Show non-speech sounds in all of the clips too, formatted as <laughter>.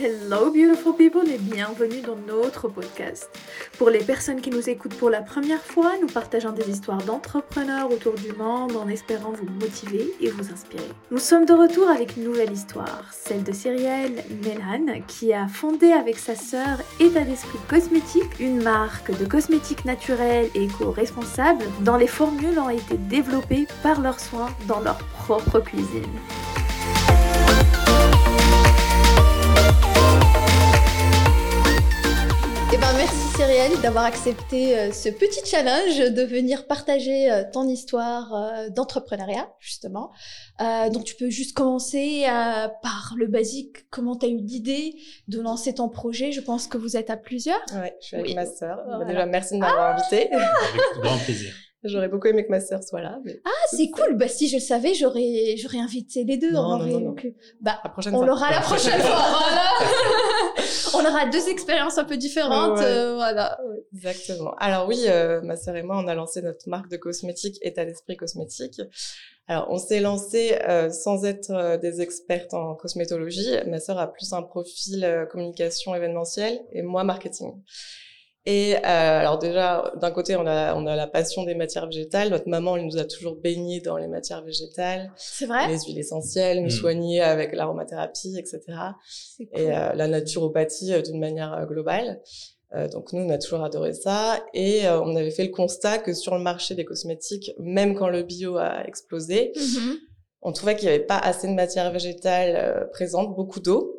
Hello beautiful people et bienvenue dans notre podcast. Pour les personnes qui nous écoutent pour la première fois, nous partageons des histoires d'entrepreneurs autour du monde en espérant vous motiver et vous inspirer. Nous sommes de retour avec une nouvelle histoire, celle de Cyrielle Mélan qui a fondé avec sa sœur État d'Esprit Cosmétique une marque de cosmétiques naturels et éco-responsables dont les formules ont été développées par leurs soins dans leur propre cuisine. Ben, merci Cyrielle d'avoir accepté euh, ce petit challenge de venir partager euh, ton histoire euh, d'entrepreneuriat, justement. donc, tu peux juste commencer par le basique. Comment tu as eu l'idée de lancer ton projet? Je pense que vous êtes à plusieurs. Oui, je suis avec ma sœur. Déjà, merci de m'avoir invitée. Avec grand plaisir. J'aurais beaucoup aimé que ma sœur soit là. Ah, c'est cool. Bah, si je le savais, j'aurais, j'aurais invité les deux. Non, en non, non, non. Euh, bah, La prochaine on l'aura la prochaine fois. Voilà. <laughs> on aura deux expériences un peu différentes. Ouais. euh, voilà. Exactement. Alors oui, euh, ma sœur et moi, on a lancé notre marque de cosmétiques État d'Esprit Cosmétique. Alors, on s'est lancé euh, sans être euh, des expertes en cosmétologie. Ma sœur a plus un profil euh, communication événementielle et moi marketing. Et euh, alors déjà, d'un côté, on a, on a la passion des matières végétales. Notre maman, elle nous a toujours baignés dans les matières végétales, C'est vrai? les huiles essentielles, nous Mm. soigner avec l'aromathérapie, etc. Cool. et euh, la naturopathie euh, d'une manière euh, globale. Euh, donc nous, on a toujours adoré ça et euh, on avait fait le constat que sur le marché des cosmétiques, même quand le bio a explosé, Mhm. on trouvait qu'il n'y avait pas assez de matières végétales euh, présentes, beaucoup d'eau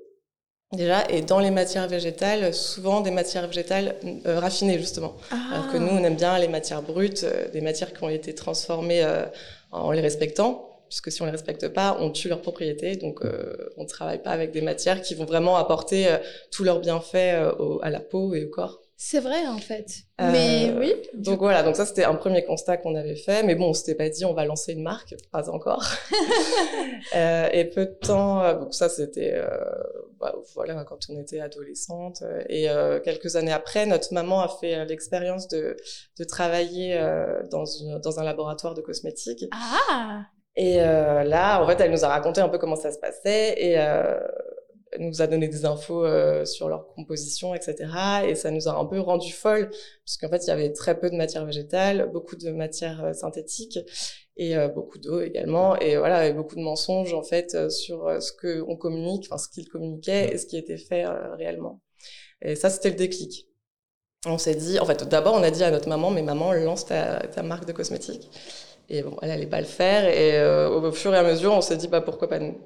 déjà, et dans les matières végétales, souvent des matières végétales euh, raffinées justement. Alors que Ah. nous, on aime bien les matières brutes, euh, des matières qui ont été transformées euh, en les respectant. Puisque si on les respecte pas, on tue leurs propriétés. Donc, on ne travaille pas avec des matières qui vont vraiment apporter tous leurs bienfaits à la peau et au corps. C'est vrai en fait. Euh, Mais oui. Donc voilà, donc ça c'était un premier constat qu'on avait fait, mais bon, on s'était pas dit on va lancer une marque, pas encore. <laughs> Euh, et peu de temps, euh, donc ça c'était euh, bah, voilà quand on était adolescente. Et quelques années après, notre maman a fait l'expérience de, de travailler dans, une, dans un laboratoire de cosmétiques. Ah. Et là, en fait, elle nous a raconté un peu comment ça se passait et euh, nous a donné des infos euh, sur leur composition, etc. Et ça nous a un peu rendu folle, parce qu'en fait, il y avait très peu de matière végétale, beaucoup de matière euh, synthétique et euh, beaucoup d'eau également. Et voilà, et beaucoup de mensonges en fait euh, sur ce que on communique, enfin ce qu'ils communiquaient et ce qui était fait réellement. Et ça, c'était le déclic. On s'est dit, en fait, d'abord, on a dit à notre maman, mais maman, lance ta, ta marque de cosmétiques. Et bon, elle allait pas le faire. Et au fur et à mesure, on s'est dit, bah pourquoi pas nous?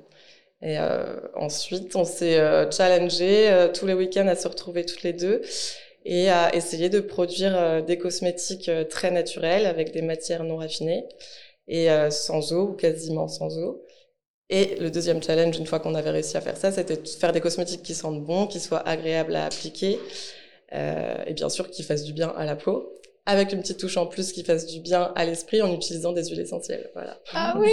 Et euh, ensuite, on s'est euh, challengé euh, tous les week-ends à se retrouver toutes les deux et à essayer de produire des cosmétiques très naturels avec des matières non raffinées et sans eau ou quasiment sans eau. Et le deuxième challenge, une fois qu'on avait réussi à faire ça, c'était de faire des cosmétiques qui sentent bon, qui soient agréables à appliquer et bien sûr qui fassent du bien à la peau avec une petite touche en plus qui fasse du bien à l'esprit en utilisant des huiles essentielles. Voilà. Ah <laughs> oui.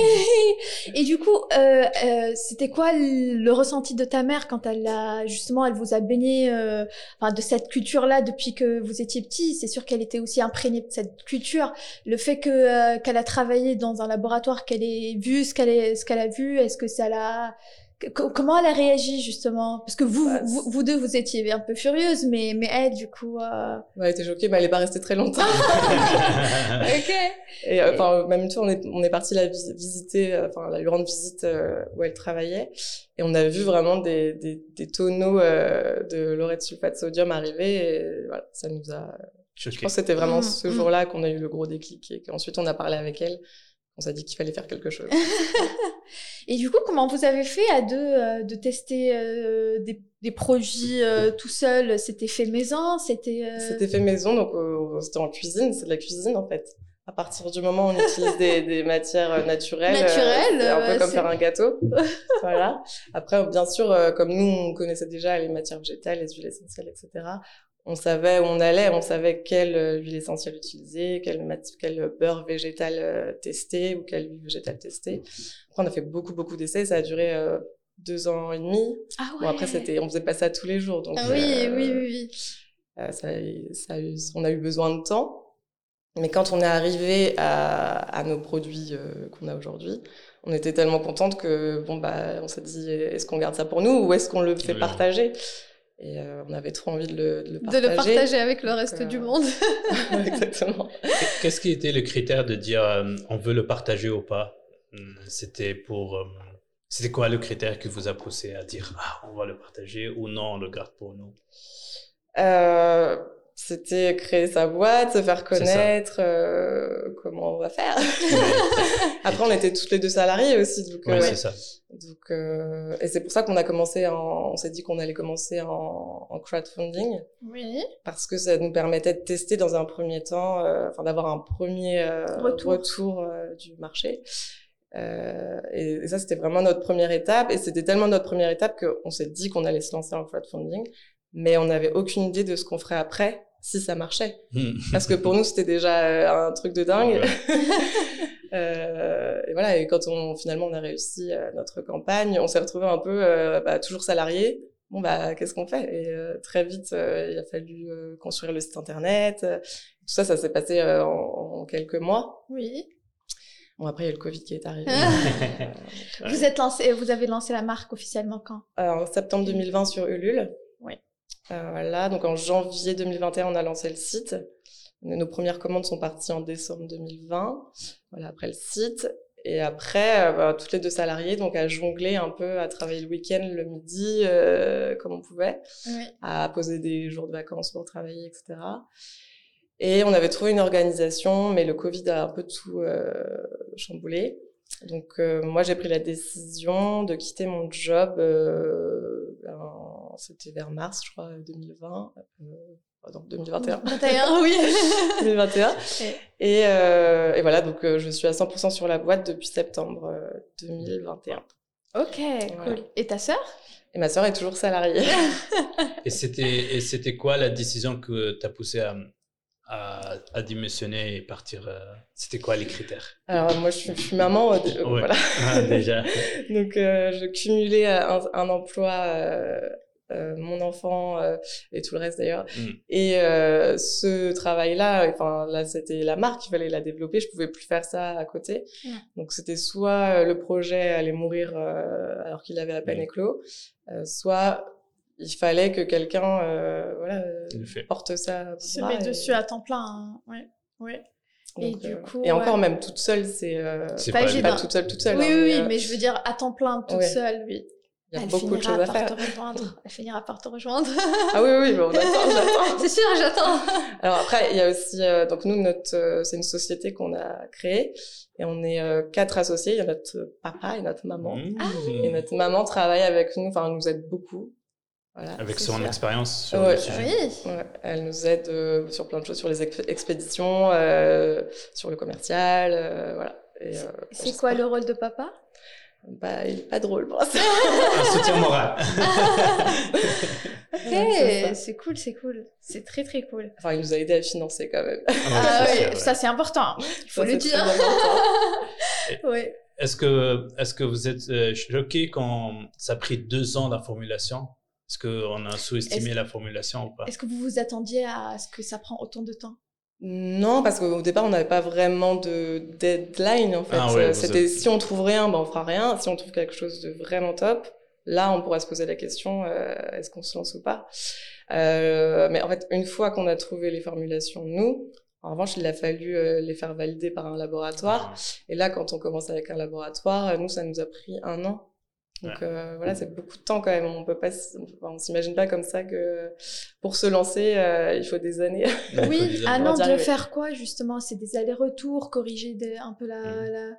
Et du coup, euh, euh, c'était quoi le ressenti de ta mère quand elle a justement, elle vous a baigné euh, enfin, de cette culture-là depuis que vous étiez petit. C'est sûr qu'elle était aussi imprégnée de cette culture. Le fait que euh, qu'elle a travaillé dans un laboratoire, qu'elle ait vu ce qu'elle ce qu'elle a vu, est-ce que ça l'a Comment elle a réagi justement? Parce que vous, Bah, vous, vous deux, vous étiez un peu furieuse, mais mais elle, du coup, euh... Elle était choquée, mais elle n'est pas restée très longtemps. <laughs> <laughs> ok. Et euh, enfin, même temps, on est, on est parti la vis- visiter, euh, enfin, la lui rendre visite euh, où elle travaillait. Et on a vu vraiment des, des, des tonneaux euh, de laurette sulfate sodium arriver. Et voilà, ça nous a. Je Choqué. pense que c'était vraiment Mm, ce mm. jour-là qu'on a eu le gros déclic et qu'ensuite on a parlé avec elle. On s'est dit qu'il fallait faire quelque chose. <laughs> Et du coup, comment vous avez fait à deux euh, de tester euh, des, des produits euh, tout seul? C'était fait maison? C'était. euh, C'était fait maison, donc euh, c'était en cuisine, c'est de la cuisine en fait. À partir du moment où on utilise des, <laughs> des matières euh, naturelles, Naturelles, c'est un peu comme faire un gâteau. <laughs> voilà. Après, bien sûr, euh, comme nous, on connaissait déjà les matières végétales, les huiles essentielles, etc. On savait où on allait, on savait quelle euh, huile essentielle utiliser, quel, beurre végétal euh, tester ou quelle huile végétale tester. Après, on a fait beaucoup, beaucoup d'essais. Ça a duré euh, deux ans et demi. Ah ouais. Bon, après, c'était, on faisait pas ça tous les jours. Donc, Ah oui, euh, oui, oui, oui. euh, ça, ça a eu- on a eu besoin de temps. Mais quand on est arrivé à, à nos produits euh, qu'on a aujourd'hui, on était tellement contente que bon bah on s'est dit est-ce qu'on garde ça pour nous ou est-ce qu'on le fait partager? Et euh, on avait trop envie de le, de le, partager. De le partager avec le reste du monde. <laughs> Exactement. Qu'est-ce qui était le critère de dire on veut le partager ou pas? C'était pour c'était quoi le critère qui vous a poussé à dire ah, on va le partager ou non, on le garde pour nous? Euh, C'était créer sa boîte, se faire connaître, euh, comment on va faire. <laughs> Après, on était toutes les deux salariés aussi. Donc, oui, euh, c'est ça. Donc, euh, et c'est pour ça qu'on a commencé en, on s'est dit qu'on allait commencer en, en, crowdfunding. Oui. Parce que ça nous permettait de tester dans un premier temps, euh, enfin d'avoir un premier retour, retour du marché. Euh, et, ça, c'était vraiment notre première étape. Et c'était tellement notre première étape qu'on s'est dit qu'on allait se lancer en crowdfunding, mais on n'avait aucune idée de ce qu'on ferait après si ça marchait. Hmm. Parce que pour nous, c'était déjà euh, un truc de dingue. <laughs> euh, et voilà. Et quand on finalement on a réussi euh, notre campagne, on s'est retrouvé un peu euh, bah, toujours salarié. Bon bah qu'est-ce qu'on fait? Et très vite, il a fallu construire le site internet. Tout ça, ça s'est passé en, en quelques mois. Oui. Bon, après, il y a le Covid qui est arrivé. <laughs> vous, êtes lancé, vous avez lancé la marque officiellement quand? En septembre 2020 sur Ulule. Euh, voilà, donc en janvier 2021, on a lancé le site. Nos premières commandes sont parties en décembre 2020. Voilà, après le site. Et après, euh, bah, toutes les deux salariés, donc à jongler un peu, à travailler le week-end, le midi, euh, comme on pouvait, oui. à poser des jours de vacances pour travailler, etc. Et on avait trouvé une organisation, mais le Covid a un peu tout euh, chamboulé. Donc moi j'ai pris la décision de quitter mon job. Euh, C'était vers mars, je crois, 2020. Euh, non, 2021. 2021, <laughs> oui. <laughs> 2021. Et, euh, et, voilà, donc je suis à 100% sur la boîte depuis septembre 2021. Ok, cool. Et ta sœur? Et ma sœur est toujours salariée. <laughs> et c'était et c'était quoi la décision que t'as poussé à à, à, démissionner et partir euh, C'était quoi les critères? Alors moi je suis, je suis maman, euh, ouais. voilà. Ah, déjà. Donc euh, je cumulais un, un emploi, euh, euh, mon enfant et tout le reste d'ailleurs. Mm. Et ce travail-là, enfin là c'était la marque, il fallait la développer, je pouvais plus faire ça à côté. Donc c'était soit le projet allait mourir alors qu'il avait à peine Mm. éclos, soit il fallait que quelqu'un euh, voilà, porte ça. Se met et... dessus à temps plein. Hein. Ouais. ouais. Et du euh, coup. et encore ouais. même toute seule, c'est euh, C'est pas pas, pas évident. toute seule, toute seule. Oui, hein, oui, mais, euh, mais je veux dire à temps plein toute Ouais. seule, oui. Il y a Elle beaucoup de finira choses à par faire. te rejoindre. <laughs> Elle finira par te rejoindre. Ah oui, oui, bon, j'attends, j'attends. <laughs> C'est sûr, j'attends. <laughs> Alors après, il y a aussi, euh, donc nous, notre, euh, c'est une société qu'on a créée et on est euh, quatre associés. Il y a notre papa et notre maman. Mmh. Et notre maman travaille avec nous, enfin, elle nous aide beaucoup. Voilà. Avec son expérience sur Ouais. le sujet. Oui. Ouais, elle nous aide euh, sur plein de choses, sur les ex- expéditions, euh, sur le commercial, euh, voilà. Et, euh, C'est quoi le rôle de papa? Bah, est pas drôle pour ça. <laughs> Un soutien moral. <laughs> Ok, c'est cool, c'est cool. C'est très très cool. Enfin, il nous a aidé à financer quand même. Ah oui, ouais. ça c'est important. Il faut Ça, le dire. <laughs> oui. Est-ce que, est-ce que vous êtes euh, choqué quand ça a pris deux ans la formulation? Est-ce qu'on a sous-estimé la formulation ou pas? Est-ce que vous vous attendiez à ce que ça prend autant de temps? Non, parce qu'au départ, on n'avait pas vraiment de deadline, en fait. Ah ouais, C'était si on trouve rien, ben on fera rien. Si on trouve quelque chose de vraiment top, là, on pourra se poser la question, euh, est-ce qu'on se lance ou pas Euh, Mais en fait, une fois qu'on a trouvé les formulations, nous, en revanche, il a fallu euh, les faire valider par un laboratoire. Et là, quand on commence avec un laboratoire, euh, nous, ça nous a pris un an. Donc euh, voilà, c'est beaucoup de temps quand même. On peut pas, on s'imagine pas comme ça que pour se lancer, euh, il faut des années. Oui, <laughs> ah non, de faire quoi justement? C'est des allers-retours, corriger des- un peu la. Mm. la...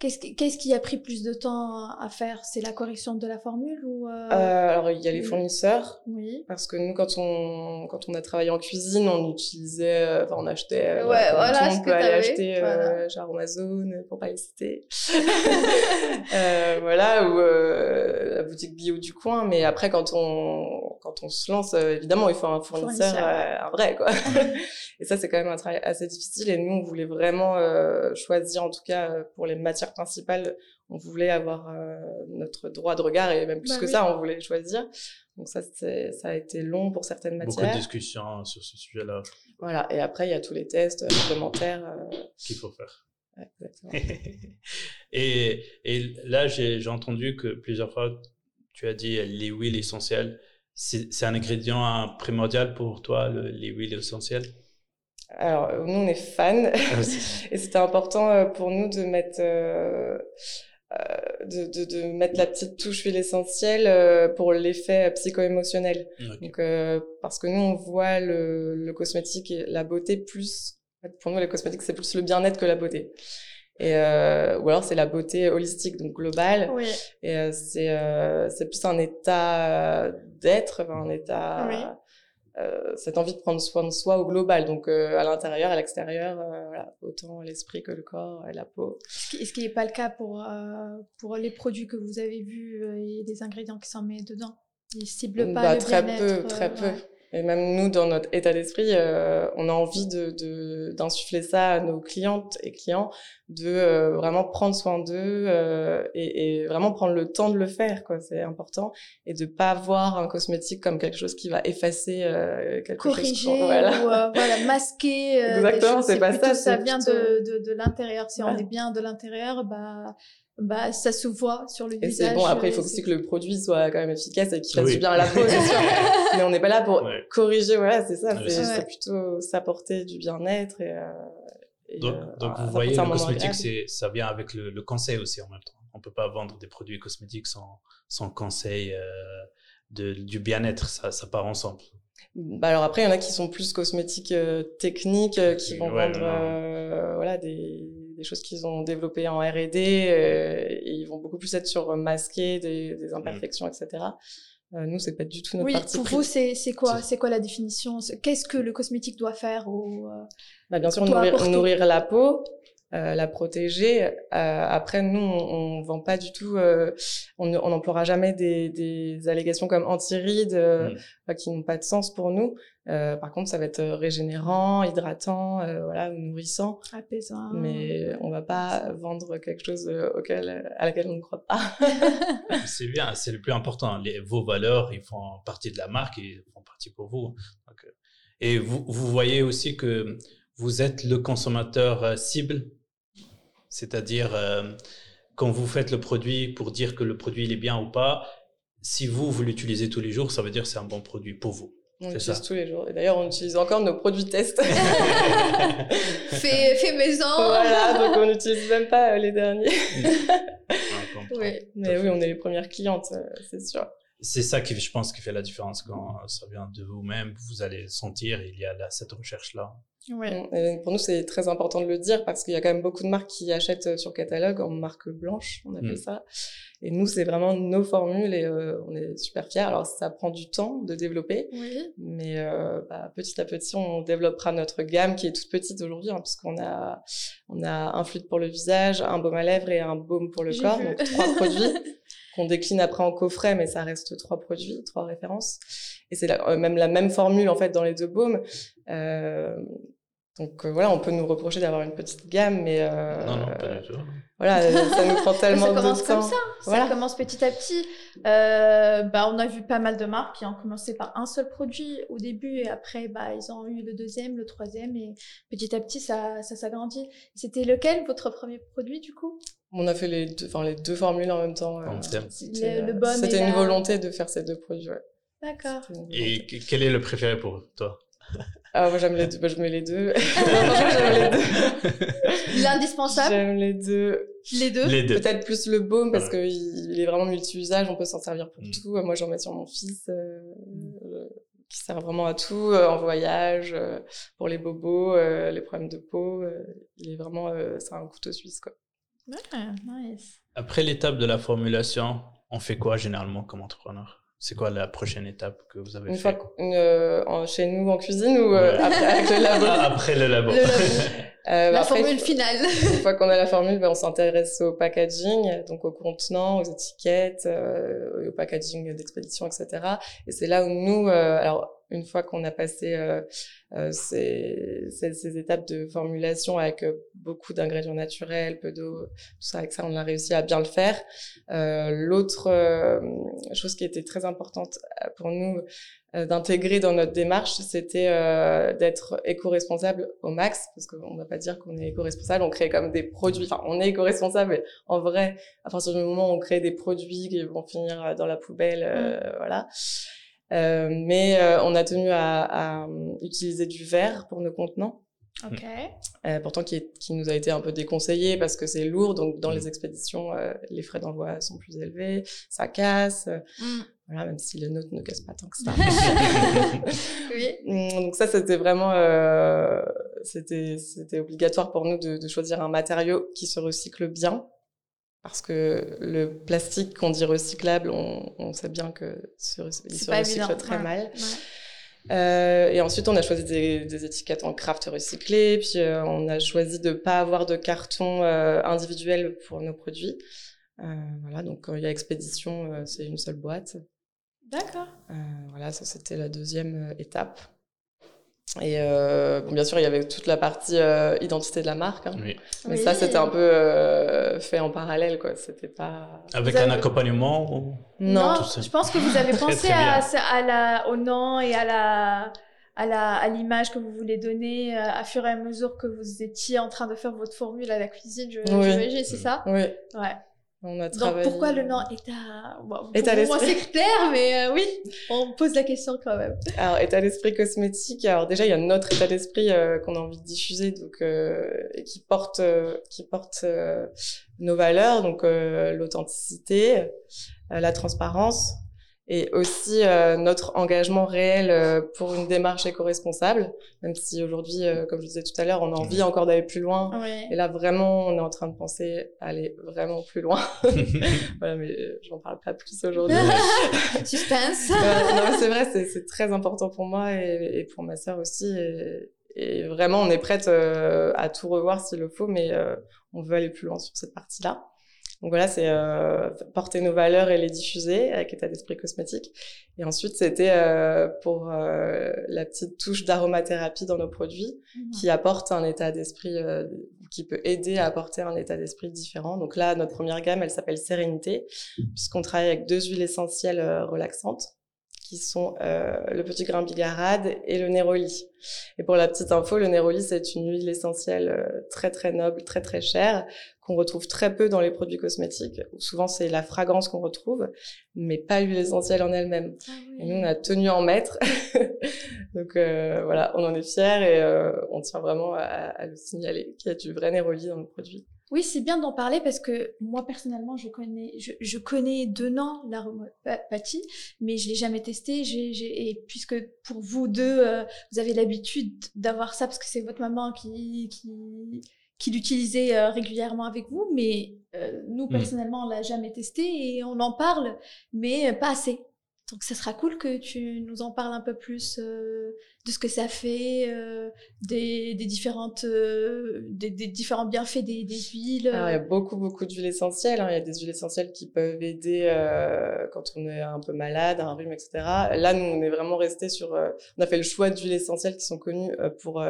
Qu'est-ce qui, qu'est-ce qui a pris plus de temps à faire? C'est la correction de la formule ou euh, Euh, alors il y a les fournisseurs. Oui. Parce que nous, quand on, quand on a travaillé en cuisine, on utilisait, euh, enfin, on achetait, euh, Ouais, voilà tout le ce monde que peut aller acheter, euh, voilà. genre Amazon, pour pas les citer. <laughs> <laughs> euh, voilà, ou euh, la boutique bio du coin. Mais après, quand on, quand on se lance, euh, évidemment, il faut un fournisseur, Fournisseur. euh, un vrai, quoi. <laughs> et ça, c'est quand même un travail assez difficile. Et nous, on voulait vraiment euh, choisir, en tout cas, euh, pour les matières principales, on voulait avoir euh, notre droit de regard et même plus Bah que oui. ça, on voulait choisir. Donc ça, c'est- ça a été long pour certaines Beaucoup de matières. discussions sur ce sujet-là Voilà. Et après, il y a tous les tests réglementaires. euh, qu'il faut faire. exactement. <laughs> et, et là, j'ai j'ai entendu que plusieurs fois, tu as dit les huiles essentielles. C'est un ingrédient hein, primordial pour toi, le- les huiles essentielles? Alors, euh, nous, on est fans. Ah, <laughs> Et c'était important euh, pour nous de mettre, euh, euh, de, de, de mettre la petite touche huile essentielle euh, pour l'effet psycho-émotionnel. Donc, euh, parce que nous, on voit le, le cosmétique et la beauté plus. Pour nous, les cosmétiques, c'est plus le bien-être que la beauté. Et euh, ou alors c'est la beauté holistique, donc globale. Oui. Et euh, c'est euh, c'est plus un état d'être, enfin, un état. Oui. Euh, cette envie de prendre soin de soi au global, donc euh, à l'intérieur, à l'extérieur, euh, voilà, autant l'esprit que le corps et la peau. Ce qui- n'est pas le cas pour, pour les produits que vous avez vus et les ingrédients qui sont mis dedans. Ils ciblent pas Bah, le très peu, très peu. Et même nous, dans notre état d'esprit, euh, on a envie de de- d'insuffler ça à nos clientes et clients, de euh, vraiment prendre soin d'eux euh, et, et vraiment prendre le temps de le faire, quoi. C'est important et de pas voir un cosmétique comme quelque chose qui va effacer euh, quelque corriger chose. qu'on- Voilà. ou euh, voilà, masquer. euh, Exactement, c'est pas ça, Ça vient plutôt- de, de, de l'intérieur. Si on est bien de l'intérieur, bah, bah, ça se voit sur le Et visage. c'est bon, après, il faut euh, aussi que le produit soit quand même efficace et qu'il fasse Oui. du bien à la peau, c'est sûr. <laughs> Mais on n'est pas là pour Ouais. corriger, voilà, c'est ça. Ouais, c'est plutôt s'apporter du bien-être et, euh, et, Donc, euh, donc vous voyez, le cosmétique, ça vient avec le, le conseil aussi en même temps. On peut pas vendre des produits cosmétiques sans, sans conseil euh, de, du bien-être. Ça, ça part ensemble. Bah alors après, il y en a qui sont plus cosmétiques euh, techniques, euh, qui vont Ouais, vendre euh, voilà, des, des choses qu'ils ont développées en R&D euh, et ils vont beaucoup plus être sur masquer des, des imperfections, etc. Euh, nous, c'est pas du tout notre Oui, partie pour vous, c'est c'est quoi C'est- quoi la définition? Qu'est-ce que le cosmétique doit faire au, euh, Bah, bien sûr, nourrir la peau, euh, la protéger. Euh, après, nous, on, on vend pas du tout, euh, on ne- on n'emploiera jamais des, des allégations comme anti-rides euh, Mm. qui n'ont pas de sens pour nous. Euh, par contre, ça va être régénérant, hydratant, euh, voilà, nourrissant. apaisant Mais on va pas vendre quelque chose auquel, à laquelle on ne croit pas. <laughs> C'est bien, c'est le plus important. Les, vos valeurs, ils font partie de la marque et ils font partie pour vous. Donc, et vous, vous voyez aussi que vous êtes le consommateur cible, c'est-à-dire euh, quand vous faites le produit pour dire que le produit il est bien ou pas, si vous, vous l'utilisez tous les jours, ça veut dire que c'est un bon produit pour vous. On C'est l'utilise ça. tous les jours. Et d'ailleurs, on utilise encore nos produits test. <laughs> fait, fait maison voilà, donc on n'utilise même pas euh, les derniers. <laughs> Oui. Mais oui, on est les premières clientes, euh, c'est sûr. C'est ça qui, je pense, qui fait la différence quand ça vient de vous-même. Vous allez sentir, il y a là, cette recherche-là. Ouais. Et pour nous, c'est très important de le dire parce qu'il y a quand même beaucoup de marques qui achètent euh, sur catalogue en marque blanche, on appelle Mm. ça. Et nous, c'est vraiment nos formules et euh, on est super fiers. Alors, ça prend du temps de développer, Oui. mais euh, bah, petit à petit, on développera notre gamme qui est toute petite aujourd'hui, hein, puisqu'on a, on a un fluide pour le visage, un baume à lèvres et un baume pour le corps, vu. donc trois <laughs> produits qu'on décline après en coffret, mais ça reste trois produits, trois références. Et c'est la- euh, même la même formule en fait dans les deux baumes. Euh, donc euh, voilà, on peut nous reprocher d'avoir une petite gamme, mais euh, non, non, pas du tout. voilà, ça nous prend <laughs> tellement ça de commence temps. comme ça. Voilà. Ça commence petit à petit. Euh, bah, on a vu pas mal de marques qui ont commencé par un seul produit au début et après, bah, ils ont eu le deuxième, le troisième et petit à petit, ça, ça s'agrandit. C'était lequel votre premier produit du coup? On a fait les deux, enfin les deux formules en même temps. euh, c'était Le- et une la- volonté de faire ces deux produits. Ouais. D'accord. Et quel est le préféré pour toi? Ah moi j'aime les deux, bah, je mets les deux. <laughs> Franchement, j'aime les deux. L'indispensable, J'aime les deux. les deux. Les deux. Peut-être plus le baume parce Ouais. qu'il il est vraiment multi-usage, on peut s'en servir pour Mm. tout. Moi j'en mets sur mon fils euh, euh, qui sert vraiment à tout, euh, en voyage, euh, pour les bobos, euh, les problèmes de peau. euh, il est vraiment, euh, c'est un couteau suisse quoi. Ah, nice. Après l'étape de la formulation, on fait quoi généralement comme entrepreneur? C'est quoi la prochaine étape que vous avez Une fait fois qu'on- euh, en- chez nous en cuisine ou euh, Ouais. après avec le labo? Ah, Après le labo. Le labo. <laughs> Euh, La après, formule finale. Une fois qu'on a la formule, ben, on s'intéresse au packaging, donc aux contenants, aux étiquettes, euh, au packaging d'expédition, etc. Et c'est là où nous, euh, alors une fois qu'on a passé euh, euh, ces, ces, ces, étapes de formulation avec euh, beaucoup d'ingrédients naturels, peu d'eau, tout ça, avec ça, on a réussi à bien le faire. Euh, L'autre euh, chose qui était très importante pour nous d'intégrer dans notre démarche, c'était d'être éco-responsable au max, parce qu'on va pas dire qu'on est éco-responsable, on crée comme des produits, enfin, on est éco-responsable, mais en vrai, à partir du moment où on crée des produits qui vont finir dans la poubelle, mmh. voilà. Euh, mais euh, on a tenu à, à, utiliser du verre pour nos contenants. Ok. Euh, pourtant, qui, est, qui, nous a été un peu déconseillé parce que c'est lourd. Donc, dans les expéditions, euh, les frais d'envoi sont plus élevés, ça casse. Mm. Voilà, même si les nôtres ne cassent pas tant que ça. <laughs> oui. <laughs> Mm, donc ça, c'était vraiment, euh, c'était, c'était obligatoire pour nous de, de, choisir un matériau qui se recycle bien. Parce que le plastique qu'on dit recyclable, on, on, sait bien que se, se recycle très ouais. mal. Ouais. Euh, et ensuite, on a choisi des, des étiquettes en craft recyclé. Puis, euh, on a choisi de pas avoir de carton euh, individuel pour nos produits. Voilà, donc quand il y a expédition, c'est une seule boîte. D'accord. Voilà, ça c'était la deuxième étape. Et euh, bon, bien sûr, il y avait toute la partie euh, identité de la marque. Hein. Oui. Mais Oui. ça, c'était un peu euh, fait en parallèle, quoi. C'était pas. Avec un accompagnement ou- Non, je pense que vous avez <laughs> pensé très à, la, au nom et à la à la à l'image que vous voulez donner euh, à fur et à mesure que vous étiez en train de faire votre formule à la cuisine, je, Oui. j'imagine, c'est ça? Oui, Ouais. On a Donc pourquoi le nom est à bon, Est à pour moi l'esprit. c'est clair, mais euh, oui, <laughs> on pose la question quand même. Alors, état d'esprit cosmétique. Alors déjà, il y a notre état d'esprit euh, qu'on a envie de diffuser, donc euh, et qui porte, euh, qui porte euh, nos valeurs, donc euh, l'authenticité, euh, la transparence, et aussi euh, notre engagement réel euh, pour une démarche éco-responsable. Même si aujourd'hui, euh, comme je disais tout à l'heure, on a envie encore d'aller plus loin. Oui. Et là, vraiment, on est en train de penser à aller vraiment plus loin. <laughs> voilà, mais euh, j'en parle pas plus aujourd'hui. <laughs> Suspense. Ouais, non, c'est vrai, c'est, c'est très important pour moi et, et pour ma sœur aussi. Et, et vraiment, on est prête euh, à tout revoir s'il le faut, mais euh, on veut aller plus loin sur cette partie-là. Donc voilà, c'est euh, porter nos valeurs et les diffuser avec état d'esprit cosmétique. Et ensuite, c'était euh, pour euh, la petite touche d'aromathérapie dans nos produits qui apporte un état d'esprit, euh, qui peut aider à apporter un état d'esprit différent. Donc là, notre première gamme, elle s'appelle Sérénité, puisqu'on travaille avec deux huiles essentielles relaxantes, qui sont euh, le petit grain bigarade et le néroli. Et pour la petite info, le néroli, c'est une huile essentielle euh, très très noble, très très chère, qu'on retrouve très peu dans les produits cosmétiques. Souvent, c'est la fragrance qu'on retrouve, mais pas l'huile essentielle en elle-même. Ah Et nous, on a tenu en maître. <laughs> Donc euh, voilà, on en est fiers et euh, on tient vraiment à, à le signaler qu'il y a du vrai néroli dans le produit. Oui, c'est bien d'en parler parce que moi personnellement, je connais, je, je connais de nom mais je l'ai jamais testé. Et puisque pour vous deux, euh, vous avez l'habitude d'avoir ça parce que c'est votre maman qui, qui, qui l'utilisait euh, régulièrement avec vous, mais euh, nous personnellement, on l'a jamais testé et on en parle, mais pas assez. Donc, ça sera cool que tu nous en parles un peu plus euh, de ce que ça fait, euh, des, des différentes, euh, des, des différents bienfaits des, des huiles. Alors, il y a beaucoup, beaucoup d'huiles essentielles. hein. Il y a des huiles essentielles qui peuvent aider quand on est un peu malade, un rhume, etc. Là, nous, on est vraiment resté sur... on a fait le choix d'huiles essentielles qui sont connues pour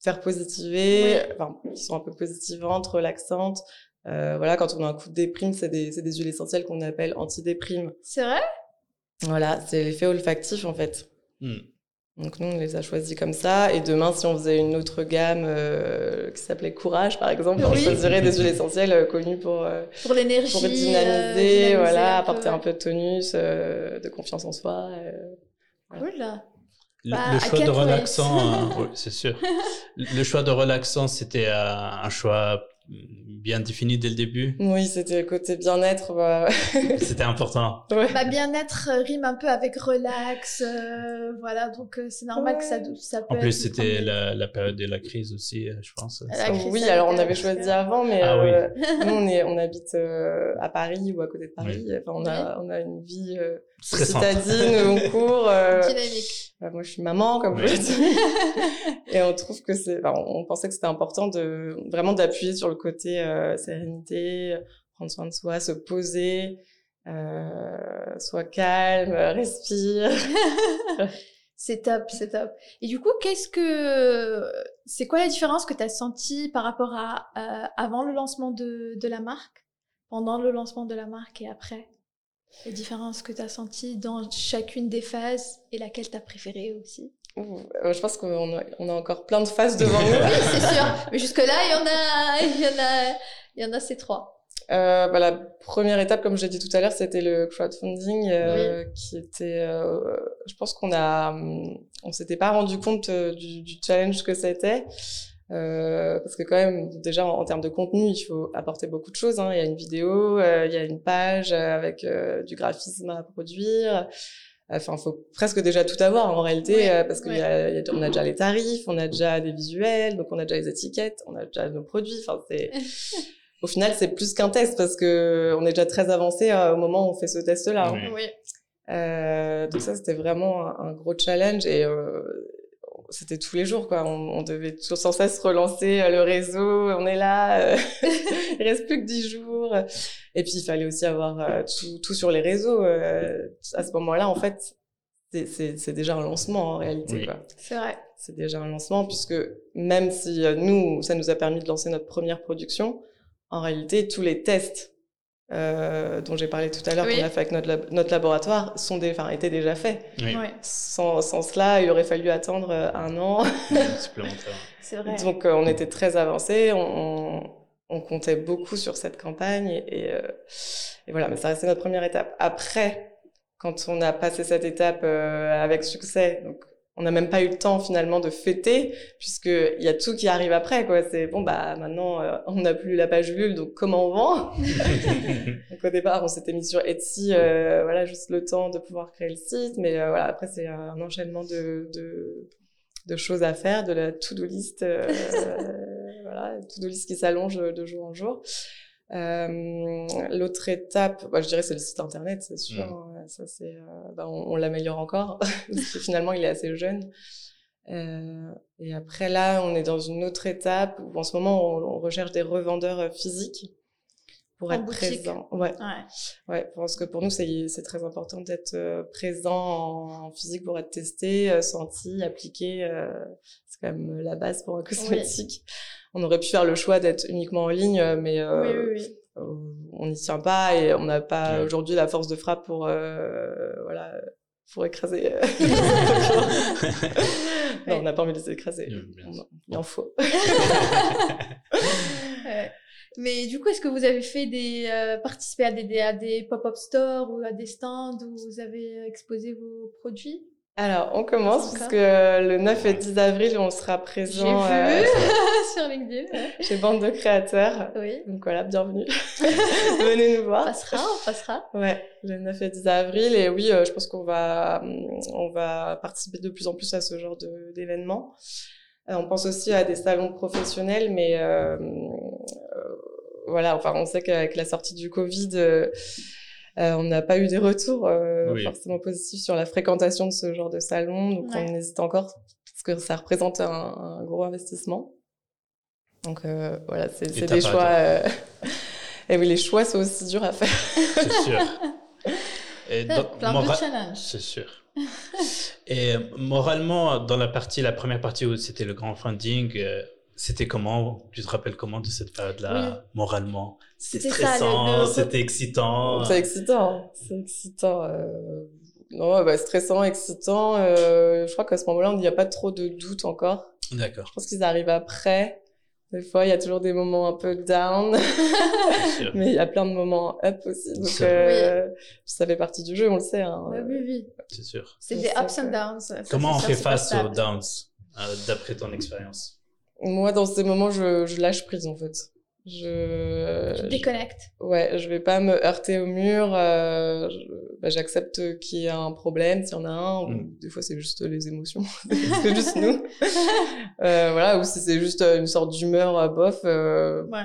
faire positiver, Oui. enfin, qui sont un peu positivantes, relaxantes. Voilà, quand on a un coup de déprime, c'est des, huiles essentielles qu'on appelle antidéprime. C'est vrai? Voilà, c'est l'effet olfactif, en fait. Hmm. Donc nous, on les a choisis comme ça. Et demain, si on faisait une autre gamme euh, qui s'appelait Courage, par exemple, on choisirait des huiles essentielles euh, connues pour, euh, Pour l'énergie. pour euh, dynamiser, dynamiser voilà, un peu. apporter un peu de tonus, euh, de confiance en soi. euh. Cool. Le, Bah, le choix de relaxant, <laughs> euh, oui, c'est sûr. Le choix de relaxant, c'était euh, un choix bien défini dès le début. Oui, c'était le côté bien-être. bah, <laughs> C'était important. ouais. Bah, bien-être euh, rime un peu avec relax, euh, voilà, donc euh, c'est normal que ça, ça peut En plus, être c'était la, la période de la crise aussi, euh, je pense. Crise oui, alors on avait choisi avant, mais Ah oui. euh, nous, on, est, on habite euh, à Paris ou à côté de Paris. Enfin, on, a, on a une vie euh. Citadine, on <laughs> court. euh, dynamique. Bah, moi, je suis maman, comme Oui. je dit. <laughs> et on trouve que c'est, enfin, on pensait que c'était important de vraiment d'appuyer sur le côté euh, sérénité, prendre soin de soi, se poser, euh, soit calme, respire. <laughs> C'est top, c'est top. Et du coup, qu'est-ce que c'est quoi la différence que tu as senti par rapport à euh, avant le lancement de, de la marque, pendant le lancement de la marque et après? Les différences que tu as senties dans chacune des phases et laquelle tu as préférée aussi Ouh, euh, Je pense qu'on a, on a encore plein de phases devant <laughs> nous. Oui, c'est sûr. Mais jusque-là, il y en a, il y en a, il y en a ces trois. Euh, bah, la première étape, comme j'ai dit tout à l'heure, c'était le crowdfunding, euh, qui était, euh, je pense qu'on a, on s'était pas rendu compte du, du challenge que c'était, euh, parce que quand même, déjà en, en, termes de contenu, il faut apporter beaucoup de choses. Hein. Il y a une vidéo, euh, il y a une page avec du graphisme à produire. Enfin, il faut presque déjà tout avoir en réalité, parce qu'on a, y a- on a déjà les tarifs, on a déjà des visuels, donc on a déjà les étiquettes, on a déjà nos produits. Enfin, c'est <laughs> au final, c'est plus qu'un test parce que on est déjà très avancé euh, au moment où on fait ce test-là. hein. Oui. Oui. Euh, donc ça, c'était vraiment un, un gros challenge et euh, c'était tous les jours, quoi. On, on devait toujours sans cesse relancer euh, le réseau. On est là, euh, <laughs> il reste plus que dix jours. Et puis, il fallait aussi avoir euh, tout, tout sur les réseaux. Euh, à ce moment-là, en fait, c'est- c'est c'est déjà un lancement en réalité, Oui. quoi C'est vrai. c'est déjà un lancement puisque même si euh, nous, ça nous a permis de lancer notre première production, en réalité, tous les tests euh, dont j'ai parlé tout à l'heure Oui. qu'on a fait avec notre, lab- notre laboratoire sont des, enfin, étaient déjà faits. Oui, Ouais, Sans, sans cela, il aurait fallu attendre euh, un an. <laughs> c'est vrai. Donc, euh, on était très avancés. On, on, on comptait beaucoup sur cette campagne et, et, euh, et voilà. Mais ça restait notre première étape. Après, quand on a passé cette étape euh, avec succès, donc on n'a même pas eu le temps finalement de fêter puisque il y a tout qui arrive après quoi. C'est bon bah maintenant euh, on n'a plus la page Ulule donc comment on vend? <laughs> Donc au départ on s'était mis sur Etsy euh, voilà juste le temps de pouvoir créer le site mais euh, voilà après c'est un enchaînement de, de de choses à faire, de la to-do list, euh, <laughs> voilà, to-do list qui s'allonge de jour en jour. Euh, L'autre étape, bah, je dirais, c'est le site internet, c'est sûr. hein, Ça, c'est, euh, bah, on, on l'améliore encore <laughs> parce que finalement, il est assez jeune. Euh, et après, là, on est dans une autre étape où en ce moment, on, on recherche des revendeurs euh, physiques pour En être boutique. présents. Ouais. Ouais. Ouais, parce que pour nous, c'est très important d'être présent en, physique pour être testé, senti, appliqué. euh, c'est quand même la base pour un cosmétique. On aurait pu faire le choix d'être uniquement en ligne, mais euh, oui, oui, on n'y tient pas et on n'a pas Ouais. aujourd'hui la force de frappe pour euh, voilà pour écraser. <laughs> non, on n'a pas envie de les écraser. Il en faut. <laughs> <laughs> Mais du coup, est-ce que vous avez fait des euh, participé à des, à des pop-up stores ou à des stands où vous avez exposé vos produits? Alors, on commence puisque le 9 et 10 avril, on sera présent vu euh, <laughs> sur LinkedIn. ouais. chez Bande de créateurs. Oui. Donc voilà, bienvenue. <laughs> Venez nous On voir. passera, on passera. Ouais, le 9 et 10 avril. Et oui, euh, je pense qu'on va, on va participer de plus en plus à ce genre d'événements. Euh, on pense aussi à des salons professionnels, mais euh, euh, voilà, enfin, on sait qu'avec la sortie du Covid, on n'a pas eu des retours euh, Oui. forcément positifs sur la fréquentation de ce genre de salon. Donc Ouais. on hésite encore parce que ça représente un, un gros investissement. Donc euh, voilà, c'est des choix. euh, <laughs> Et oui, les choix sont aussi durs à faire. C'est sûr. <laughs> Et donc, Plein mora- de challenges. C'est sûr. Et euh, moralement, dans la partie, la première partie où c'était le grand funding, euh, c'était comment? Tu te rappelles comment de cette période-là, moralement? C'était stressant, c'était excitant. C'est excitant, c'est excitant. Euh... Non, bah, stressant, excitant. Euh... Je crois qu'à ce moment-là, il n'y a pas trop de doute encore. D'accord, Je pense qu'ils arrivent après. Des fois, il y a toujours des moments un peu down, <laughs> mais il y a plein de moments up aussi. Donc, euh, ça fait partie du jeu, on le sait. Hein. Oui, oui. C'est sûr. C'est des ups and downs. Comment on fait face aux downs, euh, d'après ton expérience? Moi, dans ces moments, je, je lâche prise, en fait. Je... Tu te je- déconnectes. Ouais, je vais pas me heurter au mur. Euh, bah, J'accepte qu'il y a un problème, s'il y en a un. Ou Mm. des fois, c'est juste les émotions. <laughs> c'est juste nous. <laughs> Euh, voilà, ou si c'est juste une sorte d'humeur euh, bof, euh, Ouais.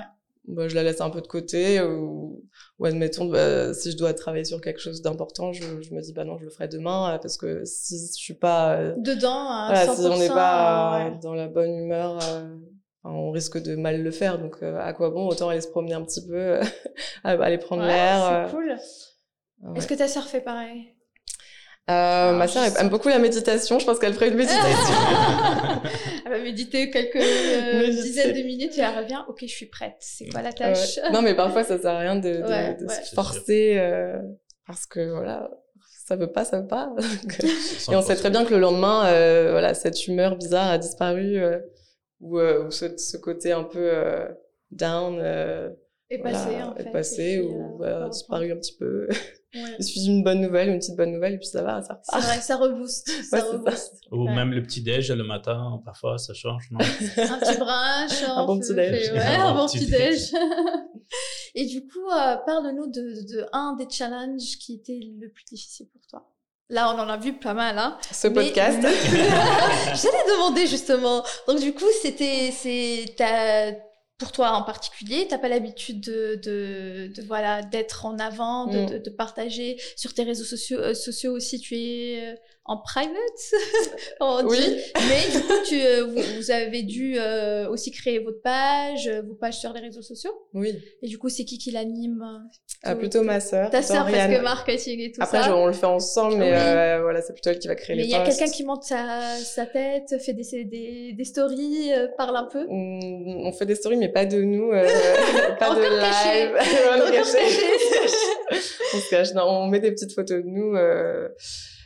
bah, je la laisse un peu de côté. Ou, ou admettons, bah, si je dois travailler sur quelque chose d'important, je, je me dis, bah non, je le ferai demain. euh, Parce que si je suis pas... euh, Dedans, à voilà, 100%. si on n'est pas euh, ouais. dans la bonne humeur, euh, on risque de mal le faire. Donc, euh, à quoi bon Autant aller se promener un petit peu, <laughs> aller prendre Ouais, l'air. C'est cool. ouais. Est-ce que ta sœur fait pareil? Euh, ma sœur aime beaucoup la méditation. Je pense qu'elle ferait une méditation. <laughs> elle va méditer quelques euh, dizaines de minutes et elle revient. Ok, je suis prête. C'est quoi la tâche? Non, mais parfois <laughs> ça sert à rien de, de, se forcer euh, parce que voilà, ça veut pas, ça veut pas. <laughs> et on sait très bien que le lendemain, euh, voilà, cette humeur bizarre a disparu euh, ou, ou ce, ce, côté un peu down est passé en fait. Est passé ou a disparu un petit peu. Ouais. Il suffit d'une bonne nouvelle, une petite bonne nouvelle, et puis ça va, ça C'est vrai, ça rebooste. Ça rebooste. Ou même le petit déj le matin, parfois, ça change, non? <laughs> Un petit brunch. <laughs> un bon petit déj. Ouais, un, bon petit déj. <laughs> et du coup, euh, parle-nous de, de, un des challenges qui était le plus difficile pour toi. Là, on en a vu pas mal, hein. Ce podcast. J'allais demander justement. Donc, du coup, c'était, c'est, pour toi en particulier, t'as pas l'habitude de, de, de, voilà d'être en avant, de, mm. de, partager sur tes réseaux sociaux, euh, sociaux aussi. Tu es euh, en private, <laughs> on oui. dit. Mais du coup, <laughs> tu, euh, vous, vous, avez dû euh, aussi créer votre page, vos pages sur les réseaux sociaux? Oui. Et du coup, c'est qui qui l'anime? Ah, Plutôt ma sœur. Ta sœur, parce que marketing et tout Après, ça. Après, on le fait ensemble, mais oui. voilà, c'est plutôt elle qui va créer mais les pages. Mais il y a quelqu'un qui monte sa, sa tête, fait des, des, des stories, parle un peu? On, on, fait des stories, mais pas de nous, euh, <laughs> pas de live. <laughs> on, <laughs> on se cache. Non, on met des petites photos de nous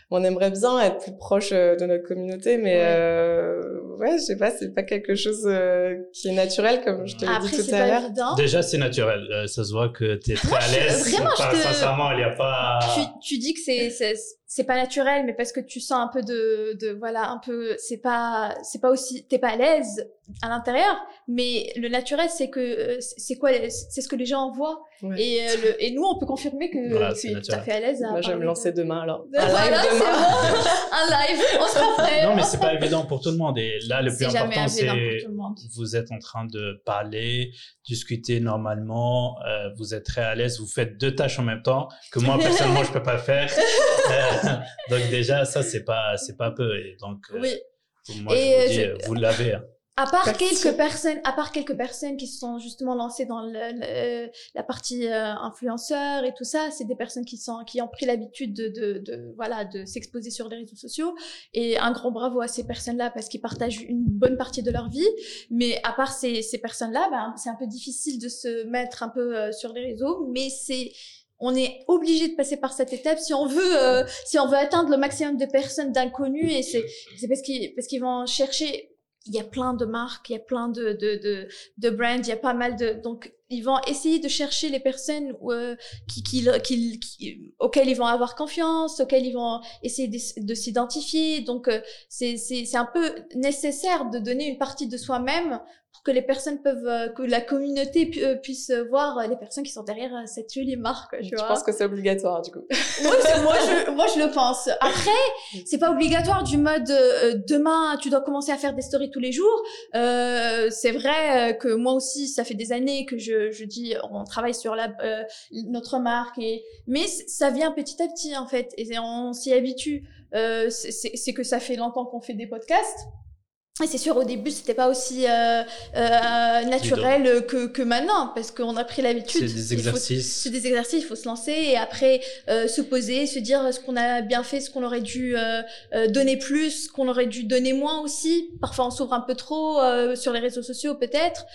on aimerait bien être plus proche euh, de notre communauté, mais ouais, euh, ouais je sais pas, c'est pas quelque chose euh, qui est naturel comme je te l'ai dit tout à l'heure. Déjà, c'est naturel. Euh, ça se voit que tu es très à l'aise. Vraiment, pas, je te... Sincèrement, il y a pas. Tu, tu dis que c'est c'est pas naturel, mais parce que tu sens un peu de, de voilà, un peu, c'est pas, c'est pas aussi, t'es pas à l'aise à l'intérieur, mais le naturel, c'est que, c'est quoi, c'est ce que les gens voient. Ouais. Et, euh, le, et nous, on peut confirmer que voilà, tu es tout à fait à l'aise. Moi, je vais me lancer de... demain, alors. Un voilà, live demain. Bon. un live, on sera <laughs> prêt. Non, mais c'est pas évident pour tout le monde. Et là, le plus important, c'est, vous êtes en train de parler, discuter normalement, euh, vous êtes très à l'aise, vous faites deux tâches en même temps, que moi, <laughs> personnellement, je peux pas faire. <laughs> <laughs> donc, déjà, ça, c'est pas, c'est pas peu. Et donc, oui. euh, moi, et je vous dis, je... vous l'avez. Hein. À part Merci. quelques personnes, à part quelques personnes qui se sont justement lancées dans le, le, la partie euh, influenceur et tout ça, c'est des personnes qui sont, qui ont pris l'habitude de, de, de, voilà, de s'exposer sur les réseaux sociaux. Et un grand bravo à ces personnes-là parce qu'ils partagent une bonne partie de leur vie. Mais à part ces, ces personnes-là, ben, c'est un peu difficile de se mettre un peu euh, sur les réseaux. Mais c'est, on est obligé de passer par cette étape si on veut euh, si on veut atteindre le maximum de personnes d'inconnus et c'est c'est parce qu'ils parce qu'ils vont chercher. Il y a plein de marques il y a plein de de de, de brands il y a pas mal de donc ils vont essayer de chercher les personnes euh, qui, qui, qui, qui, auxquelles ils vont avoir confiance, auxquelles ils vont essayer de, de s'identifier. Donc, euh, c'est un peu nécessaire de donner une partie de soi-même pour que les personnes peuvent, euh, que la communauté pu, euh, puisse voir les personnes qui sont derrière euh, cette jolie marque. Tu je vois. pense que c'est obligatoire, du coup. <laughs> moi, moi, je, moi, je le pense. Après, c'est pas obligatoire du mode euh, demain, tu dois commencer à faire des stories tous les jours. Euh, c'est vrai que moi aussi, ça fait des années que je, je dis, on travaille sur la, euh, notre marque, et mais ça vient petit à petit en fait, et on s'y habitue. Euh, c'est que ça fait longtemps qu'on fait des podcasts. Et c'est sûr, au début, c'était pas aussi euh, euh, naturel que, que maintenant, parce qu'on a pris l'habitude. C'est des exercices. C'est des exercices, il faut se lancer et après euh, se poser, se dire ce qu'on a bien fait, ce qu'on aurait dû donner plus, ce qu'on aurait dû donner moins aussi. Parfois, on s'ouvre un peu trop sur les réseaux sociaux, peut-être.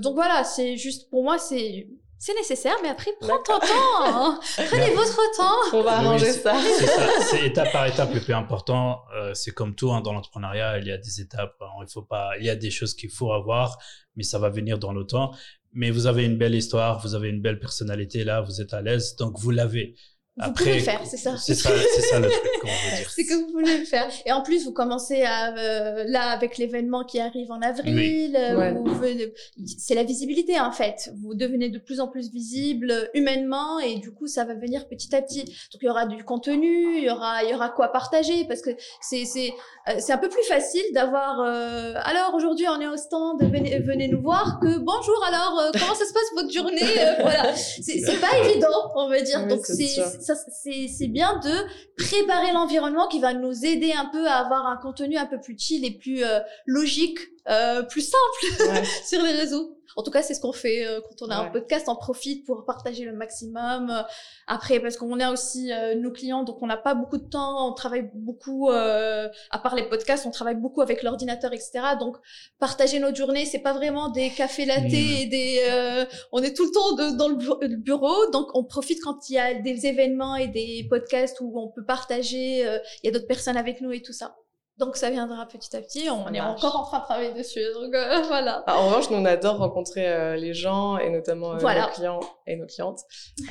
donc voilà, c'est juste pour moi, c'est c'est nécessaire, mais après, prends ton temps. Hein. <laughs> Prenez votre temps. On va arranger oui, ça. C'est ça. <laughs> C'est étape par étape le plus important. Euh, c'est comme tout hein, dans l'entrepreneuriat. Il y a des étapes. Hein, il faut pas. Il y a des choses qu'il faut avoir, mais ça va venir dans le temps. Mais vous avez une belle histoire, vous avez une belle personnalité là, vous êtes à l'aise, donc vous l'avez. Vous Après, pouvez le faire, c'est ça. C'est ça, c'est ça le truc qu'on veut dire. <laughs> c'est que vous voulez le faire. Et en plus, vous commencez à euh, là avec l'événement qui arrive en avril. Oui. Euh, ouais. C'est la visibilité en fait. Vous devenez de plus en plus visible humainement et du coup, ça va venir petit à petit. Donc il y aura du contenu, il y aura il y aura quoi partager parce que c'est c'est euh, c'est un peu plus facile d'avoir. Euh, alors aujourd'hui, on est au stand, venez, venez nous voir. Que bonjour. Alors euh, comment ça se passe votre journée Voilà. C'est pas évident, on va dire. Oui, Donc c'est c'est bien de préparer l'environnement qui va nous aider un peu à avoir un contenu un peu plus chill et plus euh, logique euh, plus simple Ouais. <laughs> sur les réseaux. En tout cas, c'est ce qu'on fait euh, quand on a un podcast. On profite pour partager le maximum. Euh, Après, parce qu'on a aussi euh, nos clients, donc on n'a pas beaucoup de temps. On travaille beaucoup, euh, à part les podcasts, on travaille beaucoup avec l'ordinateur, etc. Donc, partager notre journée, c'est pas vraiment des cafés latte Mhm. et des. euh, on est tout le temps de- dans le bu- le bureau, donc on profite quand il y a des événements et des podcasts où on peut partager. euh, Il y a d'autres personnes avec nous et tout ça. Donc ça viendra petit à petit. On est encore en train de travailler dessus. Donc euh, <laughs> voilà. Ah, en revanche, nous, on adore rencontrer euh, les gens et notamment euh, Voilà. nos clients et nos clientes.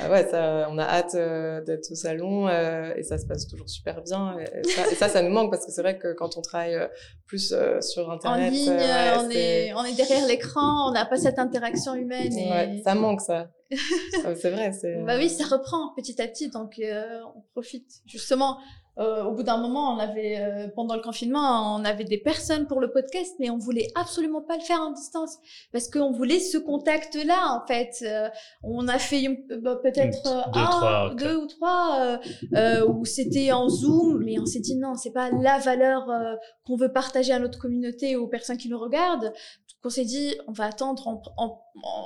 Ah ouais, ça, on a hâte euh, d'être au salon euh, et ça se passe toujours super bien. Et, et ça, et ça, ça nous manque parce que c'est vrai que quand on travaille plus euh, sur En Internet, ligne, euh, ouais, on, c'est- est, on est derrière l'écran, on n'a pas cette interaction humaine. Et... ouais, ça manque ça. <laughs> Ah, c'est vrai. Bah oui, ça reprend petit à petit, donc euh, on profite. Justement, euh, au bout d'un moment, on avait euh, pendant le confinement, on avait des personnes pour le podcast, mais on voulait absolument pas le faire en distance parce qu'on voulait ce contact-là. En fait, Euh, on a fait une- bah, peut-être euh, Deux, un, trois, deux ou trois euh, euh, où c'était en Zoom, mais on s'est dit non, c'est pas la valeur euh, qu'on veut partager à notre communauté ou aux personnes qui nous regardent. Donc on s'est dit, on va attendre, on, on-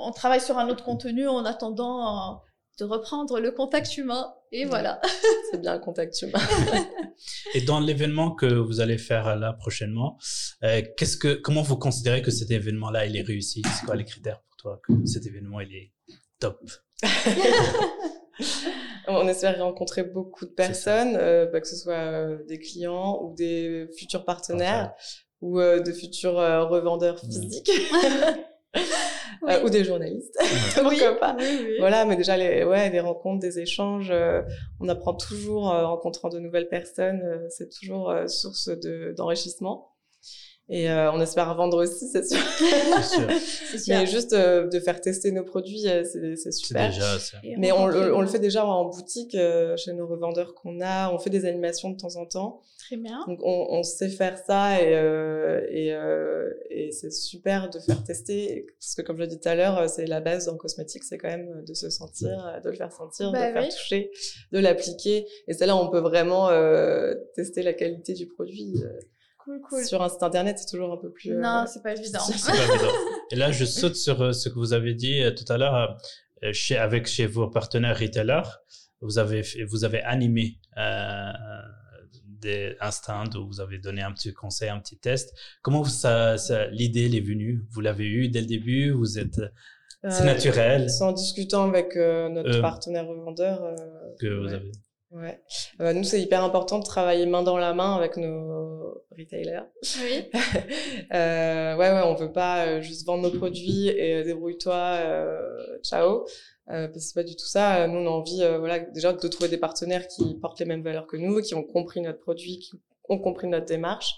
on travaille sur un autre contenu en attendant. De reprendre le contact humain. Et Ouais. voilà. <laughs> c'est bien le contact humain. <laughs> Et dans l'événement que vous allez faire là prochainement, euh, qu'est-ce que, comment vous considérez que cet événement-là, il est réussi? C'est quoi les critères pour toi que cet événement, il est top? <laughs> On espère rencontrer beaucoup de personnes, euh, bah, que ce soit euh, des clients ou des futurs partenaires ou euh, de futurs euh, revendeurs Mhm. Euh, ou des journalistes. <laughs> Pourquoi pas Oui, oui. Voilà, mais déjà les ouais, des rencontres, des échanges, euh, on apprend toujours euh, en rencontrant de nouvelles personnes, euh, c'est toujours euh, source de d'enrichissement. Et euh, on espère vendre aussi, c'est sûr. <laughs> Mais juste euh, de faire tester nos produits, euh, c'est super. déjà Mais on, le- on le des fait déjà en boutique euh, chez nos revendeurs qu'on a. On fait des animations de temps en temps. Très bien. Donc on, on sait faire ça et, euh, et, euh, et c'est super de faire tester. Parce que comme je l'ai dit tout à l'heure, c'est la base en cosmétique, c'est quand même de se sentir, de le faire sentir, Bah de le faire toucher, de l'appliquer. Et c'est là où on peut vraiment euh, tester la qualité du produit. Euh, Cool, cool. Sur un site internet, c'est toujours un peu plus... euh, Non, c'est pas évident. <laughs> C'est pas évident. Et là, je saute sur euh, ce que vous avez dit euh, tout à l'heure euh, chez, avec chez vos partenaires retailers. Vous avez, vous avez animé euh, des, un stand où vous avez donné un petit conseil, un petit test. Comment ça, ça, l'idée elle est venue? Vous l'avez eu dès le début? Vous êtes, c'est euh, naturel? C'est en discutant avec euh, notre Euh, partenaire revendeur. euh, que vous ouais. avez. Ouais. Euh, nous, c'est hyper important de travailler main dans la main avec nos retailers. Oui. <laughs> euh, ouais, ouais, on veut pas euh, juste vendre nos produits et euh, débrouille-toi, euh, ciao. Euh, parce que c'est pas du tout ça. Nous, on a envie, euh, voilà, déjà de trouver des partenaires qui portent les mêmes valeurs que nous, qui ont compris notre produit, qui ont compris notre démarche.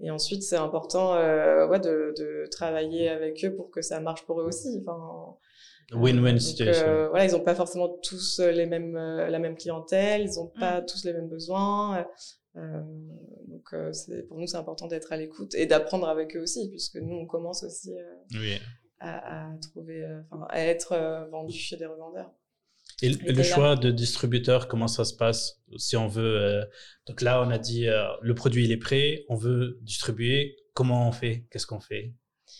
Et ensuite, c'est important, euh, ouais, de, de travailler avec eux pour que ça marche pour eux aussi. Enfin, Win-win situation. euh, voilà, ils n'ont pas forcément tous euh, les mêmes, euh, la même clientèle, ils n'ont pas tous les mêmes besoins. Euh, donc, euh, pour nous, c'est important d'être à l'écoute et d'apprendre avec eux aussi, puisque nous, on commence aussi euh, Oui. à, à trouver, euh, enfin, à être euh, vendu chez des revendeurs. Et le- Et le là- choix de distributeur, comment ça se passe si on veut euh, Donc là, on a dit euh, le produit il est prêt, on veut distribuer. Comment on fait? Qu'est-ce qu'on fait?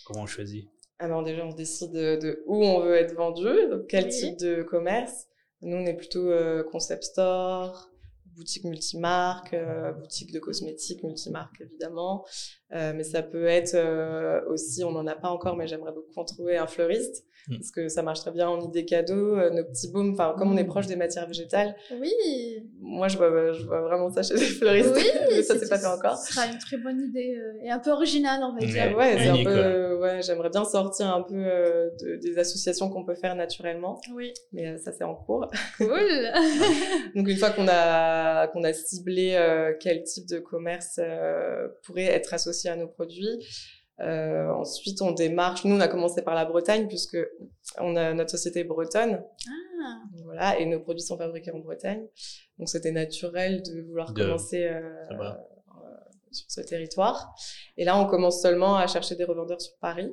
Comment on choisit? Alors déjà, on décide de, de où on veut être vendu, donc quel Oui. type de commerce. Nous, on est plutôt euh, concept store, boutique multimarque, euh, boutique de cosmétiques multimarque évidemment. Euh, mais ça peut être euh, aussi, on n'en a pas encore, mais j'aimerais beaucoup en trouver un fleuriste. Mm. Parce que ça marche très bien en idée cadeau, euh, nos petits baumes, enfin comme on est Mm. proche des matières végétales, Oui. moi je vois, je vois vraiment ça chez les fleuristes, Oui. <laughs> mais ça c'est pas fait encore. Ce sera une très bonne idée euh, et un peu originale, on va. Ouais, c'est un peu, ouais, j'aimerais bien sortir un peu euh, de- des associations qu'on peut faire naturellement, Oui. mais euh, ça c'est en cours. Cool. <laughs> Donc une fois qu'on a qu'on a ciblé euh, quel type de commerce euh, pourrait être associé à nos produits, euh, ensuite on démarche. Nous on a commencé par la Bretagne puisque on a notre société est bretonne, ah. Voilà, et nos produits sont fabriqués en Bretagne. Donc c'était naturel de vouloir De- commencer euh, euh, sur ce territoire. Et là on commence seulement à chercher des revendeurs sur Paris.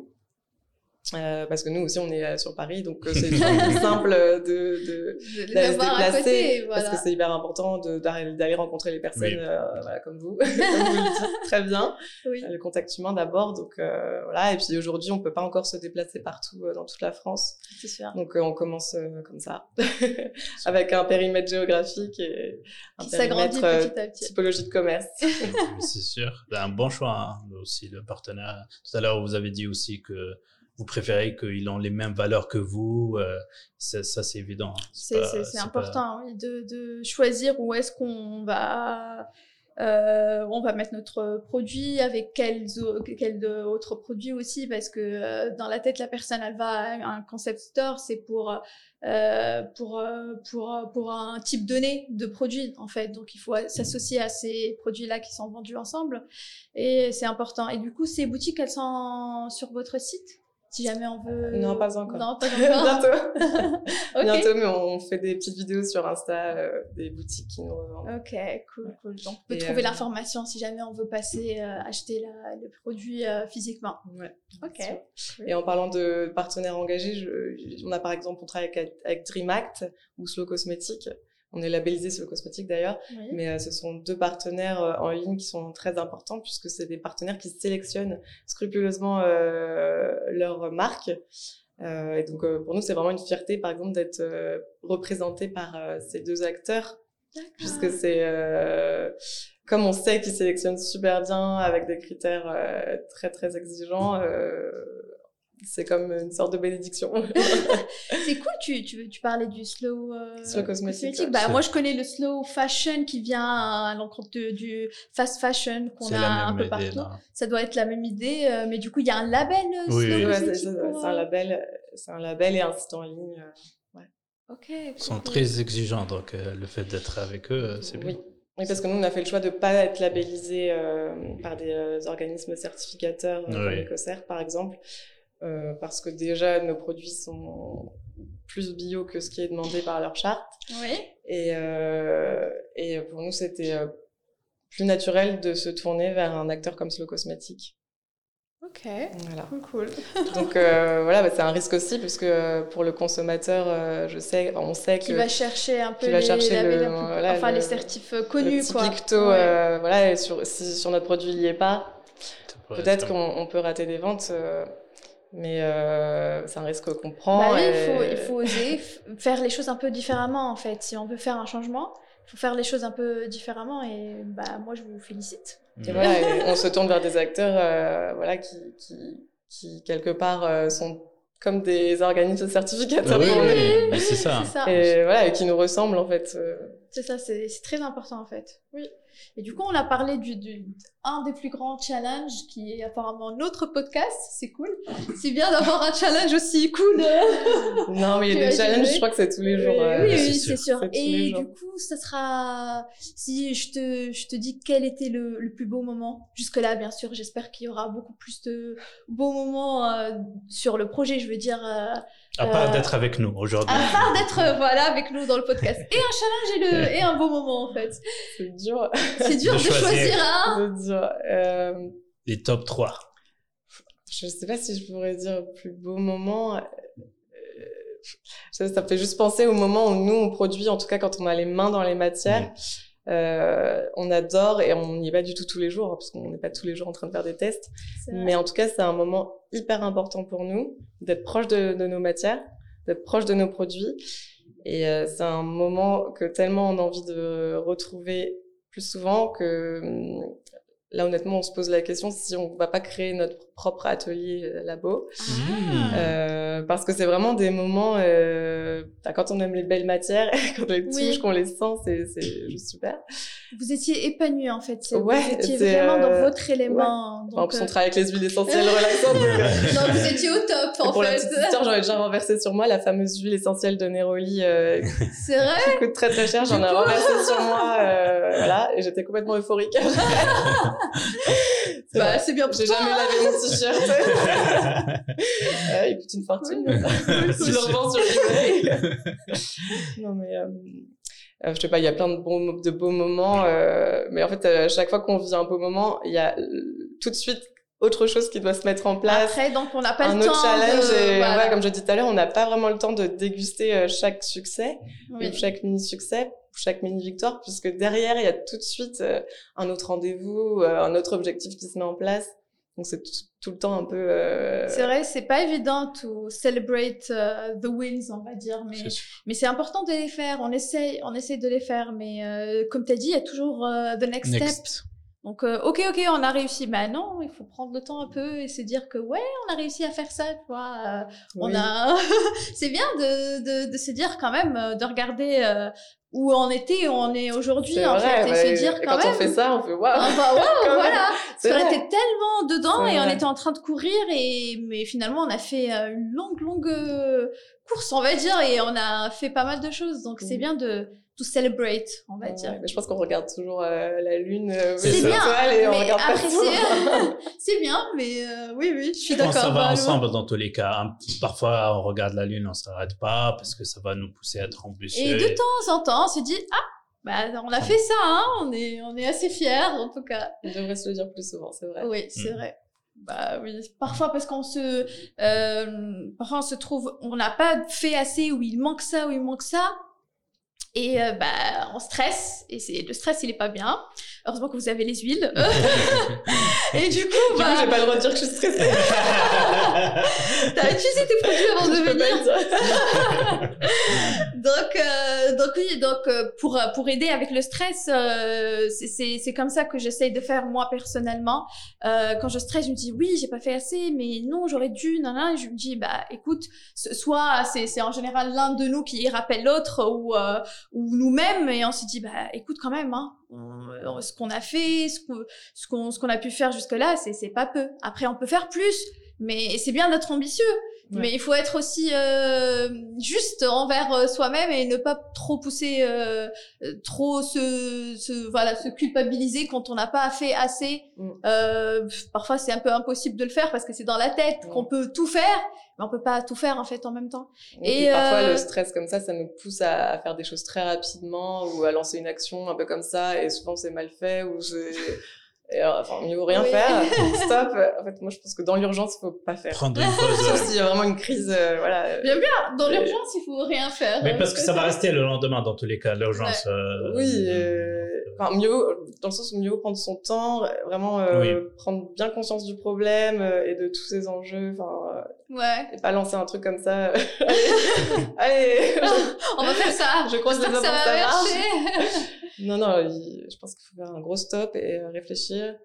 Euh, parce que nous aussi on est euh, sur Paris donc euh, c'est <laughs> plus simple de, se déplacer voilà. parce que c'est hyper important d'aller rencontrer les personnes Oui. euh, voilà, comme vous <laughs> comme vous le dites très bien Oui. le contact humain d'abord donc euh, voilà et puis aujourd'hui on peut pas encore se déplacer partout euh, dans toute la France C'est sûr. donc euh, on commence euh, comme ça <laughs> avec un périmètre géographique et un Qui périmètre euh, petit à petit. typologie de commerce C'est sûr. C'est un bon choix hein, aussi, le partenaire. Tout à l'heure, vous avez dit aussi que vous préférez qu'ils ont les mêmes valeurs que vous. euh, ça, ça, c'est évident. hein. C'est pas- important oui, de, de choisir où est-ce qu'on va, euh, on va mettre notre produit, avec quels, autres produits aussi, parce que euh, dans la tête, la personne, elle va à un concept store, c'est pour, euh, pour, pour, pour un type donné de produit, en fait. Donc, il faut s'associer à ces produits-là qui sont vendus ensemble. Et c'est important. Et du coup, ces boutiques, elles sont sur votre site? Si jamais on veut. Non, pas encore. Non, pas <laughs> encore. bientôt <laughs> bientôt mais on fait des petites vidéos sur Insta euh, des boutiques qui nous revendent Ok, cool, cool. Donc, on peut Et, trouver euh, l'information si jamais on veut passer, euh, acheter la- le produit physiquement. ouais Ok. Et en parlant de partenaires engagés, je- on a par exemple, on travaille avec, avec Dream Act ou Slow Cosmetics. On est labellisé Slow Cosmetics d'ailleurs, Oui. mais euh, ce sont deux partenaires euh, en ligne qui sont très importants puisque c'est des partenaires qui sélectionnent scrupuleusement euh, leur marque. Euh, et donc euh, pour nous, c'est vraiment une fierté, par exemple, d'être euh, représenté par euh, ces deux acteurs puisque c'est euh, comme on sait qu'ils sélectionnent super bien avec des critères euh, très très exigeants euh, c'est comme une sorte de bénédiction <laughs> C'est cool, tu, tu, tu parlais du slow, euh, Slow cosmétique. Bah, moi, je connais le slow fashion qui vient à l'encontre du fast fashion qu'on a un peu idée, partout. Ça doit être la même idée, euh, mais du coup, il y a un label euh, Oui, slow oui. C'est cosmétique c'est- pour, c'est un euh, label c'est un label et un site en ligne Ok. Ils cool, sont très exigeants, donc euh, le fait d'être avec eux, euh, c'est bien. oui oui parce que nous on a fait le choix de pas être labellisé euh, par des euh, organismes certificateurs euh, comme Oui. Par exemple euh, parce que déjà nos produits sont plus bio que ce qui est demandé par leur charte Oui. Et, euh, et pour nous, c'était euh, plus naturel de se tourner vers un acteur comme Slow Cosmétique. Ok. Voilà. Cool, cool. <laughs> Donc euh, voilà, bah, c'est un risque aussi, puisque euh, pour le consommateur, euh, je sais, on sait que Qui va chercher un peu qui va les, chercher le- voilà, enfin, le- les certifs euh, le connus, petit quoi. picto, Ouais. euh, voilà, et sur, si sur notre produit il n'y est pas, peut-être être- qu'on on peut rater des ventes, euh, mais euh, c'est un risque qu'on prend. Bah oui, il faut, il faut oser faire les choses un peu différemment en fait. Si on veut faire un changement, il faut faire les choses un peu différemment et bah moi je vous félicite. Et voilà, et on se tourne vers des acteurs euh, voilà, qui, qui, qui, quelque part, euh, sont comme des organismes certificateurs Ah oui, <laughs> c'est ça. Et voilà, et qui nous ressemblent en fait. C'est ça, c'est c'est très important en fait. Oui. Et du coup, on a parlé du, du un des plus grands challenges qui est apparemment notre podcast. C'est cool. C'est bien d'avoir un challenge aussi cool. <laughs> Non, mais il y a des challenges, je crois que c'est tous les jours. Oui, euh, oui, c'est oui, sûr. c'est sûr. Et du coup, ça sera. Si je te, je te dis quel était le, le plus beau moment, jusque-là, bien sûr, j'espère qu'il y aura beaucoup plus de beaux moments euh, sur le projet, je veux dire, euh, À part Euh, d'être avec nous aujourd'hui. à part d'être voilà, avec nous dans le podcast. Et un challenge et, le, <laughs> et un beau moment, en fait. C'est dur. C'est dur De de, choisir. choisir un. C'est dur. Euh, Les top 3. je sais pas si je pourrais dire plus beau moment. Euh, ça, ça me fait juste penser au moment où nous, on produit, en tout cas quand on a les mains dans les matières. Euh, on adore et on n'y est pas du tout tous les jours, parce qu'on n'est pas tous les jours en train de faire des tests. Mais en tout cas, c'est un moment hyper important pour nous d'être proche de, de nos matières, d'être proche de nos produits. Et euh, c'est un moment que tellement on a envie de retrouver plus souvent que hum, là, honnêtement, on se pose la question si on va pas créer notre propre atelier euh, labo. Mmh. Euh, parce que c'est vraiment des moments, euh, bah, quand on aime les belles matières, <laughs> quand on les touche, Oui. qu'on les sent, c'est c'est juste super. Vous étiez épanoui, en fait. C'est- Ouais, vous étiez c'est, vraiment dans votre élément. en Donc, plus, on travaille avec les huiles essentielles <laughs> relaxantes. donc, non, vous étiez au top, en pour la fait. petite histoire, j'en ai déjà renversé sur moi la fameuse huile essentielle de Neroli euh, <laughs> C'est vrai. qui coûte très très cher. J'en ai renversé sur moi, euh, voilà, et j'étais complètement euphorique. C'est Bah, c'est bien pour J'ai toi. jamais lavé mon t-shirt. Ouais, <laughs> il coûte une fortune. <laughs> Je le revends sur eBay. <laughs> non mais, euh, euh, je sais pas, il y a plein de bons, de beaux moments, euh, mais en fait, euh, à chaque fois qu'on vit un beau moment, il y a euh, tout de suite autre chose qui doit se mettre en place. Après, donc on n'a pas un le temps. autre challenge. de... et voilà. ouais, comme je dis tout à l'heure, on n'a pas vraiment le temps de déguster euh, chaque succès, Oui. ou chaque mini-succès, chaque mini-victoire, puisque derrière, il y a tout de suite euh, un autre rendez-vous, euh, un autre objectif qui se met en place. Donc c'est tout, le temps un peu... euh, C'est vrai, c'est pas évident to celebrate euh, the wins, on va dire, mais mais c'est important de les faire. On essaye, on essaye de les faire, mais euh, comme tu as dit, il y a toujours euh, the next, step. Donc, euh, ok, ok, on a réussi. Mais non, il faut prendre le temps un peu et se dire que ouais, on a réussi à faire ça, tu vois. euh, on a. <laughs> c'est bien de, de, de se dire quand même, euh, de regarder euh, où on était, où on est aujourd'hui, en vrai, fait, et se dire et quand, quand même. on fait ça, on fait waouh Ah bah <laughs> même. voilà. Parce qu'on était tellement dedans et on était en train de courir et mais finalement on a fait euh, une longue longue euh, course on va dire et on a fait pas mal de choses donc c'est bien de to celebrate on va Ouais, dire. mais je pense qu'on regarde toujours euh, la lune, euh, C'est bien, étoiles, et on regarde <laughs> c'est bien mais euh, oui oui je suis Je pense que d'accord. ça va Bah, ensemble dans tous les cas. Parfois, on regarde la lune, on s'arrête pas parce que ça va nous pousser à être ambitieux. Et de temps en temps on se dit ah bah on a fait ça hein, on est on est assez fiers en tout cas. On devrait se le dire plus souvent, c'est vrai. Oui, c'est Mm. vrai. Bah oui, parfois parce qu'on se, euh, parfois on se trouve, on n'a pas fait assez ou il manque ça ou il manque ça. Et euh, bah on stresse et c'est le stress il est pas bien. Heureusement que vous avez les huiles. <laughs> <laughs> et du coup Du coup, bah j'ai pas le droit de dire que je suis stressée. <laughs> t'as utilisé tes produits avant de Je venir. <laughs> donc, euh, donc oui, donc euh, pour euh, pour aider avec le stress, euh, c'est- c'est c'est comme ça que j'essaye de faire moi personnellement. Euh, quand je stresse, je me dis oui, j'ai pas fait assez, mais non, j'aurais dû, nan, nan. Et je me dis bah écoute, ce- soit c'est c'est en général l'un de nous qui rappelle l'autre ou euh, ou nous-mêmes et on se dit bah écoute quand même, hein, on- ce qu'on a fait, ce qu'on ce qu'on ce qu'on a pu faire jusque là, c'est c'est pas peu. Après on peut faire plus, mais c'est bien d'être ambitieux. Ouais. Mais il faut être aussi euh, juste envers euh, soi-même et ne pas trop pousser, euh, euh, trop se, se, voilà, se culpabiliser quand on n'a pas fait assez. Mm. Euh, parfois, c'est un peu impossible de le faire parce que c'est dans la tête Ouais. qu'on peut tout faire, mais on peut pas tout faire en fait en même temps. Et, Et, parfois, euh, le stress comme ça, ça nous pousse à, à faire des choses très rapidement ou à lancer une action un peu comme ça. Et souvent, c'est mal fait ou et, euh, enfin, mieux vaut rien Oui. faire. <laughs> Stop. En fait, moi, je pense que dans l'urgence, il faut pas faire. Prendre une <laughs> pause. Sauf s'il y a vraiment une crise, euh, voilà. Bien, Dans Et- l'urgence, il faut rien faire. Mais parce que ça va rester le lendemain dans tous les cas, l'urgence. euh, Oui, euh, enfin, mieux, dans le sens où mieux vaut prendre son temps, vraiment euh, Oui. prendre bien conscience du problème euh, et de tous ses enjeux, enfin, euh, Ouais. et pas lancer un truc comme ça. allez, <laughs> allez, On va faire ça. je doigts que ça va marcher. Non, non, je pense qu'il faut faire un gros stop et euh, réfléchir.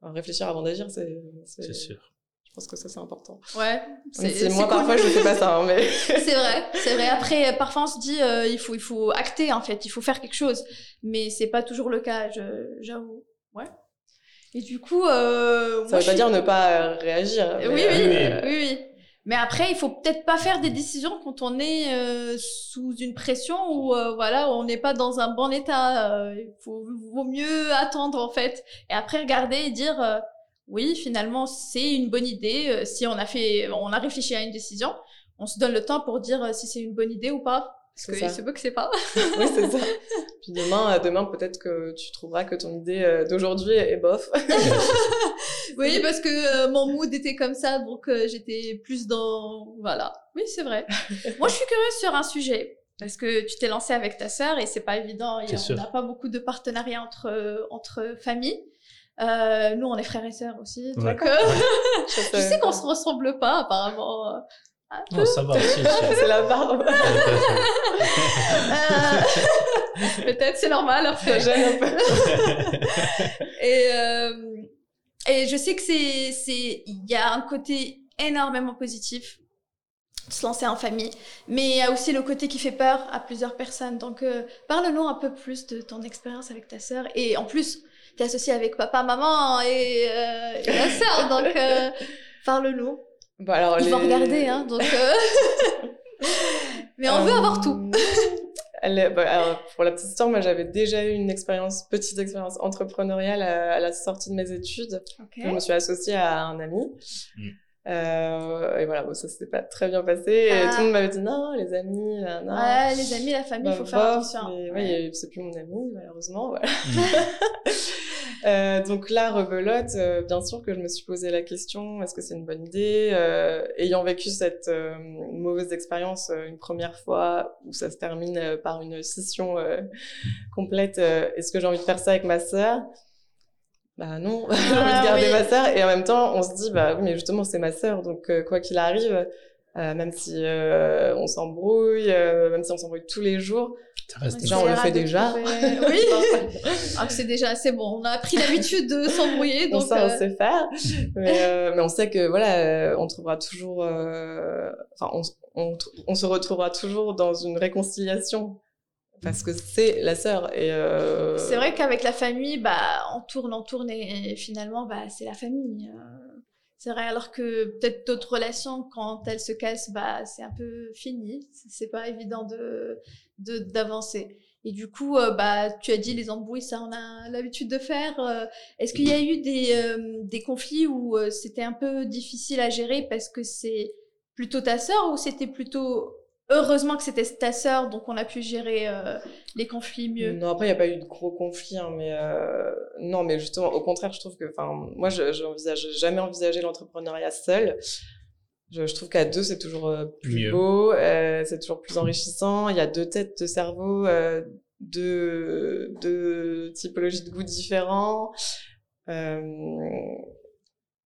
Enfin, réfléchir avant d'agir, c'est, C'est sûr. Je pense que ça, c'est important. Ouais. C'est moi, cool. parfois, je fais pas ça, hein, mais. <laughs> C'est vrai, c'est vrai. <laughs> Après, euh, parfois on se dit, euh, il faut, il faut acter en fait, il faut faire quelque chose, mais c'est pas toujours le cas, j'avoue. Ouais. Et du coup, euh, Ça veut je pas suis- dire ne pas euh, réagir. Oui, mais, oui, euh, oui, oui. Mais après, il faut peut-être pas faire des décisions quand on est euh, sous une pression ou euh, voilà, on n'est pas dans un bon état. euh, il faut, vaut mieux attendre en fait, et après regarder et dire. euh, oui, finalement, c'est une bonne idée. euh, Si on a fait, on a réfléchi à une décision, on se donne le temps pour dire euh, si c'est une bonne idée ou pas. Parce C'est que ça. il se peut que c'est pas. <laughs> oui, c'est ça. Puis demain, euh, demain peut-être que tu trouveras que ton idée euh, d'aujourd'hui est bof. <laughs> oui, parce que euh, mon mood était comme ça, donc euh, j'étais plus dans. Voilà. Oui, c'est vrai. <laughs> Moi, je suis curieuse sur un sujet. Parce que tu t'es lancé avec ta sœur et c'est pas évident. Il y a- C'est on n'a pas beaucoup de partenariats entre, entre familles. Euh, nous, on est frères et sœurs aussi. Donc, Ouais. euh, Je je sais qu'on se ressemble pas, apparemment. Un. Non, ça va <laughs> c'est- la barbe. <laughs> Euh, <laughs> Peut-être, c'est normal. Ça après. gêne un peu. Et, euh, et je sais que c'est, c'est, il y a un côté énormément positif de se lancer en famille, mais il y a aussi le côté qui fait peur à plusieurs personnes. Donc, euh, parle-nous un peu plus de ton expérience avec ta sœur. Et en plus, tu es associée avec papa, maman et, euh, et la sœur. Donc, parle-nous. Bon, alors, Ils les- vont regarder, hein. Donc, euh, <laughs> mais on veut Euh, avoir tout. elle est- bah, alors, pour la petite histoire, moi j'avais déjà eu une expérience, petite expérience entrepreneuriale à, à la sortie de mes études. Je me suis associée à un ami. Mm. Euh, et voilà, bon, ça s'était pas très bien passé. Et Ah. tout le monde m'avait dit non, les amis, là, non. Ouais, les amis, la famille, il Bah, faut faire bof, attention. mais Ouais. ouais, c'est plus mon ami, malheureusement. Voilà. <laughs> Euh, donc là, rebelote, euh, bien sûr que je me suis posé la question, est-ce que c'est une bonne idée euh, Ayant vécu cette mauvaise expérience une première fois, où ça se termine par une scission complète, est-ce que j'ai envie de faire ça avec ma sœur? Bah non, <laughs> j'ai envie de garder oui. ma sœur. Et en même temps, on se dit, bah oui, mais justement, c'est ma sœur, donc quoi qu'il arrive, même si on s'embrouille, même si on s'embrouille tous les jours, Ça reste Déjà, on le fait déjà. Oui. <laughs> <laughs> Ah, c'est déjà assez bon. On a pris l'habitude de s'embrouiller, on donc. sait, on euh, sait faire, <laughs> mais, euh, mais on sait que voilà, euh, on trouvera toujours, euh, enfin, on, on, on se retrouvera toujours dans une réconciliation parce que c'est la sœur et euh, C'est vrai qu'avec la famille, bah, on tourne, on tourne et, et finalement, bah, c'est la famille. euh. C'est vrai, alors que peut-être d'autres relations, quand elles se cassent, bah, c'est un peu fini. C'est pas évident de d'avancer. Et du coup, euh, bah, tu as dit les embrouilles, ça on a l'habitude de faire. Euh, Est-ce qu'il y a eu des, euh, des conflits où c'était un peu difficile à gérer parce que c'est plutôt ta sœur ou c'était plutôt heureusement que c'était ta sœur, donc on a pu gérer euh, les conflits mieux Non, après, il n'y a pas eu de gros conflits, hein, mais euh, non, mais justement, au contraire, je trouve que, enfin, moi, je j'envisage jamais envisagé l'entrepreneuriat seul. Je, je trouve qu'à deux, c'est toujours euh, plus Mieux. beau, euh, c'est toujours plus enrichissant. Il y a deux têtes de cerveau, euh, deux, deux typologies de goûts différents.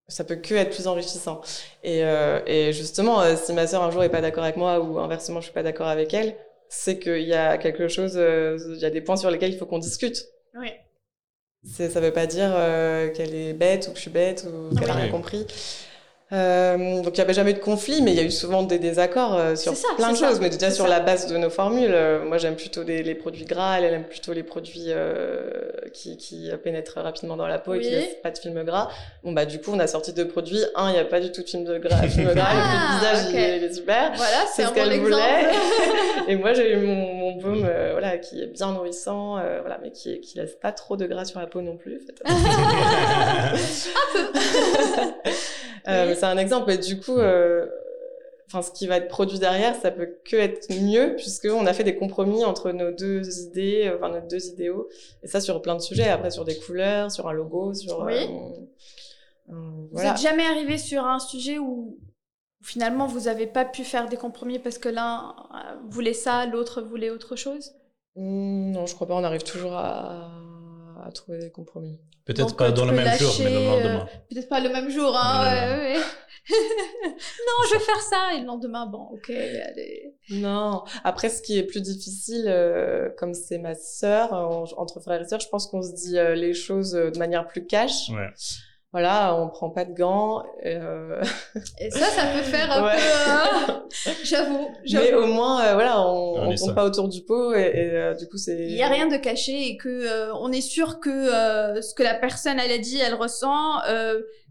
Ça peut que être plus enrichissant. Et, euh, et justement, euh, si ma sœur un jour est pas d'accord avec moi ou inversement je suis pas d'accord avec elle, c'est qu'il y a quelque chose, euh, il y a des points sur lesquels il faut qu'on discute. Oui. Ça veut pas dire euh, qu'elle est bête ou que je suis bête ou qu'elle a Oui. rien compris. Euh, donc il n'y avait jamais eu de conflit, mais il y a eu souvent des désaccords euh, sur ça, plein de ça, choses. Mais déjà sur ça. la base de nos formules, euh, moi j'aime plutôt les, les produits gras, elle, elle aime plutôt les produits euh, qui, qui pénètrent rapidement dans la peau et qui laissent pas de film gras. Bon bah du coup on a sorti deux produits. Un, il n'y a pas du tout de film de gras, <laughs> film gras, Ah, le visage il ok. est- il est super. Voilà, c'est un ce qu'elle voulait. <laughs> Et moi, j'ai eu mon, mon baume, euh, voilà, qui est bien nourrissant, euh, voilà, mais qui, qui laisse pas trop de gras sur la peau non plus. en fait. <laughs> Euh, Oui. C'est un exemple. Et du coup, euh, ce qui va être produit derrière, ça peut que être mieux, puisque on a fait des compromis entre nos deux idées, euh, enfin nos deux idéaux. Et ça sur plein de sujets. Après, sur des couleurs, sur un logo, sur. Oui. euh, euh, Vous voilà. êtes jamais arrivé sur un sujet où finalement vous n'avez pas pu faire des compromis parce que l'un voulait ça, l'autre voulait autre chose? Hmm, non, je crois pas. On arrive toujours à, à trouver des compromis. Peut-être pas euh, dans le même jour, mais le lendemain. Peut-être pas le même jour, hein ouais. <laughs> non, je vais faire ça et le lendemain, bon, ok, allez. Non. Après, ce qui est plus difficile, euh, comme c'est ma sœur, en- entre frères et sœurs, je pense qu'on se dit euh, les choses euh, de manière plus cash. Ouais. Voilà, on prend pas de gants. et, euh, Et ça, ça peut faire un <laughs> Ouais. peu. euh, <laughs> J'avoue, Mais au moins, euh, voilà, on, On on est tombe pas autour du pot et, et, euh, du coup, c'est. Il y a rien de caché et que euh, on est sûr que euh, ce que la personne elle a dit, elle ressent.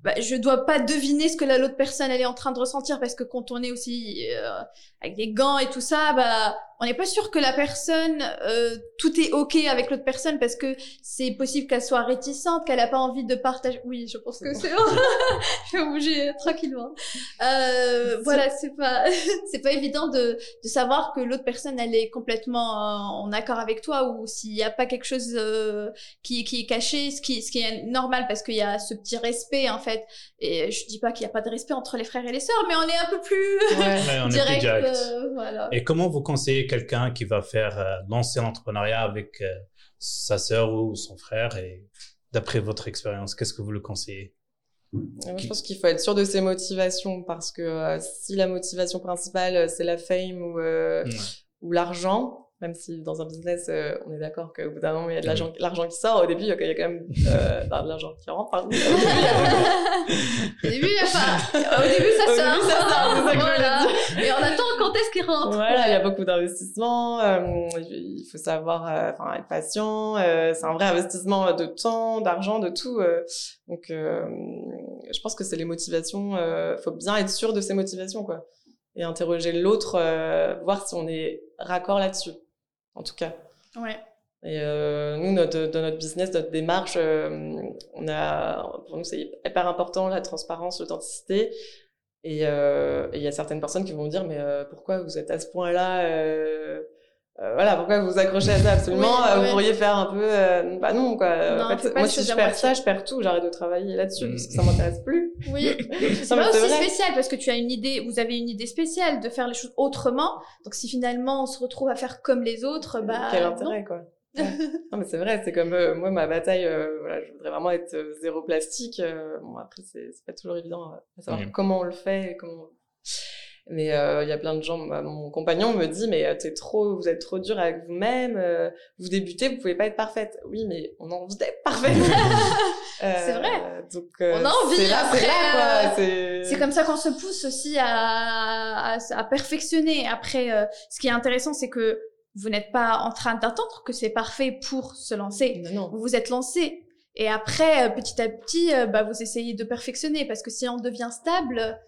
Bah, je dois pas deviner ce que la l'autre personne elle est en train de ressentir parce que quand on est aussi euh, avec des gants et tout ça, bah on n'est pas sûr que la personne euh, tout est ok avec l'autre personne parce que c'est possible qu'elle soit réticente, qu'elle a pas envie de partager. Oui, je pense que c'est. <laughs> je vais bouger tranquillement. Euh, voilà, c'est pas <laughs> c'est pas évident de de savoir que l'autre personne elle est complètement euh, en accord avec toi ou s'il n'y a pas quelque chose euh, qui, qui est caché, ce qui, ce qui est normal parce qu'il y a ce petit respect en fait. Et je dis pas qu'il n'y a pas de respect entre les frères et les sœurs, mais on est un peu plus Ouais. Ouais, on est plus direct. direct. euh, voilà. Et comment vous conseillez quelqu'un qui va faire euh, lancer l'entrepreneuriat avec euh, sa sœur ou son frère et d'après votre expérience, qu'est-ce que vous le conseillez? Moi, je pense qu'il faut être sûr de ses motivations parce que euh, si la motivation principale euh, c'est la fame ou, euh, Ouais. ou l'argent, même si dans un business euh, on est d'accord qu'au bout d'un moment il y a de l'argent, l'argent qui sort, au début il y a il quand même euh, enfin, <laughs> de l'argent qui rentre. pardon. Au début, il y a- <laughs> Au début, il y a pas. Au début, ça Au sort. début, ça sort, c'est ça que je voulais voilà. Et on attend quand est-ce qu'il rentre. Voilà, il y a beaucoup d'investissements. euh, il faut savoir, euh, enfin, être patient. euh, c'est un vrai investissement de temps, d'argent, de tout. euh, donc, euh, je pense que c'est les motivations. Euh, faut bien être sûr de ses motivations, quoi, et interroger l'autre, euh, voir si on est raccord là-dessus. En tout cas. Ouais. Et euh, nous, notre, dans notre business, notre démarche, euh, on a, pour nous, c'est hyper important la transparence, l'authenticité. Et euh, il y a certaines personnes qui vont me dire, mais pourquoi vous êtes à ce point-là euh, voilà, pourquoi vous vous accrochez à ça absolument Oui, euh. Vous pourriez faire un peu, euh, bah non quoi. Non, en fait, moi si je perds moitié. ça, je perds tout. J'arrête de travailler là-dessus Mm. parce que ça m'intéresse plus. Oui, <laughs> c'est aussi vrai. spécial parce que tu as une idée, vous avez une idée spéciale de faire les choses autrement. Donc si finalement on se retrouve à faire comme les autres, bah Quel non. intérêt quoi. <laughs> Ouais. non mais c'est vrai, c'est comme euh, moi ma bataille, euh, voilà, je voudrais vraiment être euh, zéro plastique. euh, bon après c'est c'est pas toujours évident euh, à savoir Oui. comment on le fait, et comment. Mais euh, il y a plein de gens. bah, mon compagnon me dit mais euh, t'es trop, vous êtes trop dur avec vous-même. euh, vous débutez, vous pouvez pas être parfaite. Oui mais on a envie d'être parfaite. <laughs> <laughs> Euh, C'est vrai. Donc euh, On a envie, C'est là, c'est là quoi. C'est comme ça qu'on se pousse aussi à, à, à perfectionner. Après, euh, ce qui est intéressant, c'est que vous n'êtes pas en train d'attendre que c'est parfait pour se lancer. Non, non. Vous vous êtes lancé. Et après, petit à petit, bah, vous essayez de perfectionner. Parce que si on devient stable,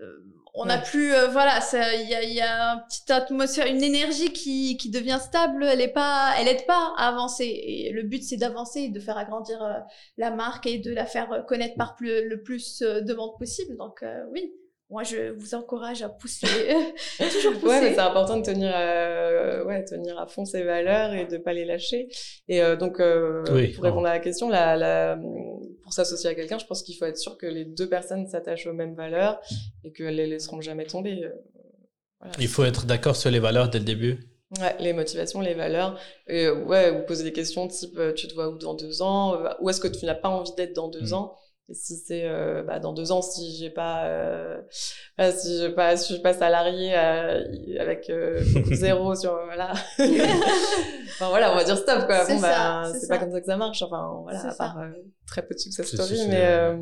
euh, on n'a Ouais. plus... euh, voilà, ça- il y a, y a une petite atmosphère, une énergie qui, qui devient stable. Elle est pas, elle aide pas à avancer. Et le but, c'est d'avancer, et de faire agrandir euh, la marque et de la faire connaître par plus, le plus euh, de monde possible. Donc euh, oui, moi, je vous encourage à pousser. <laughs> Toujours pousser. Ouais, mais c'est important de tenir, euh, ouais, tenir à fond ses valeurs et de pas les lâcher. Et euh, donc, euh, Oui, pour répondre à la question, la, la, pour s'associer à quelqu'un, je pense qu'il faut être sûr que les deux personnes s'attachent aux mêmes valeurs et qu'elles les laisseront jamais tomber. Voilà. Il faut être d'accord sur les valeurs dès le début. Ouais, les motivations, les valeurs. Et ouais, vous posez des questions type tu te vois où dans deux ans? Où est-ce que tu n'as pas envie d'être dans deux Mm. ans? Si c'est euh, bah, dans deux ans, si j'ai pas, euh, voilà, si j'ai pas, si je suis pas salarié euh, avec euh, <laughs> zéro sur voilà. <laughs> enfin voilà, on va dire stop quoi. C'est Bon bah c'est pas comme ça que ça marche. Enfin voilà, à part euh, très peu de success story, mais euh,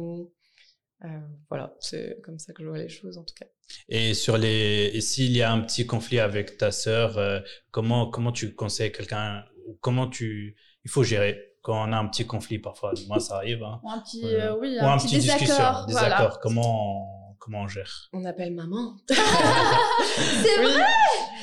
euh, voilà, c'est comme ça que je vois les choses en tout cas. Et sur les, et s'il y a un petit conflit avec ta sœur, euh, comment comment tu conseilles quelqu'un, comment tu, il faut gérer? Quand on a un petit conflit parfois. Moi, ça arrive. Hein. Ou un petit, Ouais. euh, oui, Ou un, un petit petit discussion, désaccord. désaccord. Voilà. Comment on- comment on gère On appelle maman. <laughs> C'est Oui. vrai.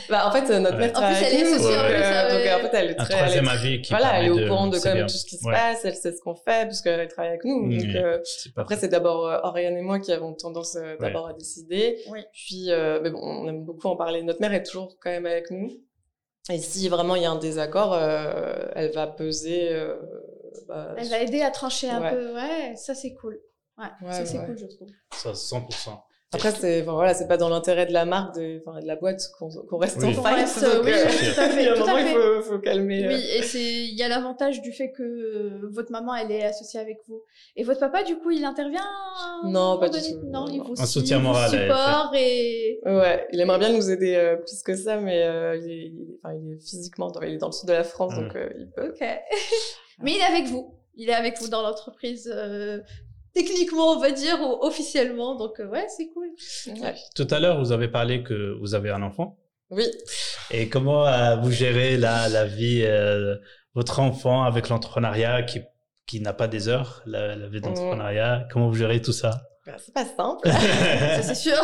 Bah, en fait, euh, notre Ouais. mère En plus, travaille elle est nous, associée, donc, en euh, en fait, elle est Un très, elle est troisième avis qui voilà, elle est au courant de comme tout ce qui se Ouais. passe, elle sait ce qu'on fait puisqu'elle travaille avec nous. Donc, euh, après, c'est d'abord euh, Oriane et moi qui avons tendance euh, d'abord à décider. Oui. Puis, euh, mais bon, on aime beaucoup en parler. Notre mère est toujours quand même avec nous. Et si vraiment il y a un désaccord, euh, elle va peser. euh, bah, Elle va aider à trancher un Ouais. peu. Ouais, ça c'est cool. Ouais, Ouais, ça c'est ouais. cool, je trouve. ça 100%. Après, c'est enfin, voilà, c'est pas dans l'intérêt de la marque, de, enfin, de la boîte qu'on reste Oui. en reste, donc, oui, euh, tout à fait, il y a un tout à moment, il faut, faut calmer. euh, Oui, et c'est il y a l'avantage du fait que euh, votre maman elle est associée avec vous. Et votre papa du coup, il intervient Non, pas du tout, Non, non, il non. vous Un soutien moral, support et Ouais, il aimerait bien nous aider euh, plus que ça, mais euh, il, est, il, est, enfin, il est physiquement, dans, il est dans le sud de la France, Mm. donc euh, il peut. OK. <laughs> Mais il est avec vous. Il est avec vous dans l'entreprise euh, techniquement, on va dire ou officiellement. Donc euh, ouais, c'est cool. Ouais. Tout à l'heure, vous avez parlé que vous avez un enfant. Oui, Et comment euh, vous gérez la, la vie, euh, votre enfant avec l'entrepreneuriat qui, qui n'a pas des heures, la, la vie d'entrepreneuriat? Comment vous gérez tout ça? Bah, c'est pas simple. <laughs> Ça c'est sûr. <laughs>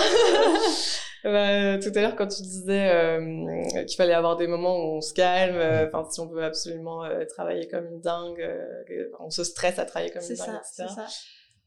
Bah, tout à l'heure, quand tu disais euh, qu'il fallait avoir des moments où on se calme, euh, enfin, si on veut absolument euh, travailler comme une dingue, euh, on se stresse à travailler comme une dingue, ça, c'est etc. ça.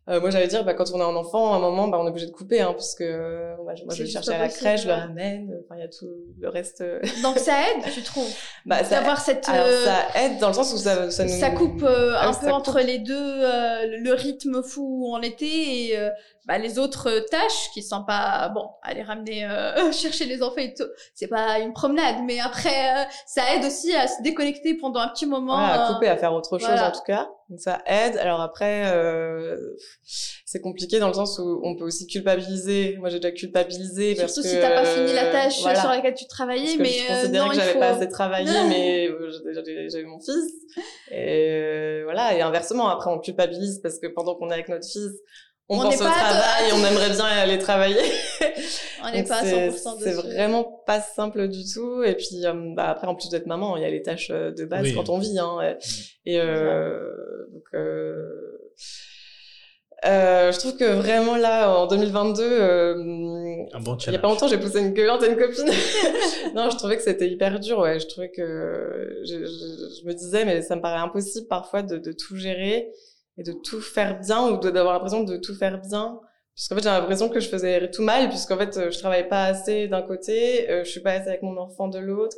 Euh, moi, j'allais dire, bah, quand on a un enfant, à un moment, bah, on est obligé de couper, hein, parce que euh, moi, je vais chercher à la crèche, je le ramène, enfin, il y a tout le reste. euh, <laughs> Donc ça aide, tu trouves <laughs> bah, ça, D'avoir cette alors, euh, ça aide dans le sens où ça, ça nous. ça coupe euh, Ah un peu entre les deux euh, le- rythme fou où on était et euh, bah, les autres tâches qui sont pas bon aller ramener euh, <laughs> chercher les enfants et tout c'est pas une promenade mais après euh, ça aide aussi à se déconnecter pendant un petit moment Voilà, à couper, à faire autre chose voilà. en tout cas. Donc ça aide. Alors après, euh, c'est compliqué dans le sens où on peut aussi culpabiliser. Moi, j'ai déjà culpabilisé parce surtout que si t'as pas fini la tâche voilà. sur laquelle tu Parce travaillais que mais je euh, considérais non que j'avais faut pas assez travaillé, mais euh, eu mon fils. Et euh, voilà. Et inversement, après, on culpabilise parce que pendant qu'on est avec notre fils, on, On pense au travail, on aimerait bien aller travailler. on <laughs> n'est pas à c'est- 100% dessus C'est vraiment pas simple du tout. Et puis euh, bah, après, en plus d'être maman, il y a les tâches euh, de base Oui. quand on vit. Hein, et et, euh, donc, euh, euh, je trouve que vraiment là, en 2022, euh, Un bon il y a pas longtemps, j'ai poussé une gueulante à une copine. <laughs> non, je trouvais que c'était hyper dur. Ouais, je trouvais que je, je, je me disais, mais ça me paraît impossible parfois de, de tout gérer et de tout faire bien ou d'avoir l'impression de tout faire bien. Puisqu'en fait, j'ai l'impression que je faisais tout mal, puisqu'en fait, euh, je travaille pas assez d'un côté, euh, je suis pas assez avec mon enfant de l'autre.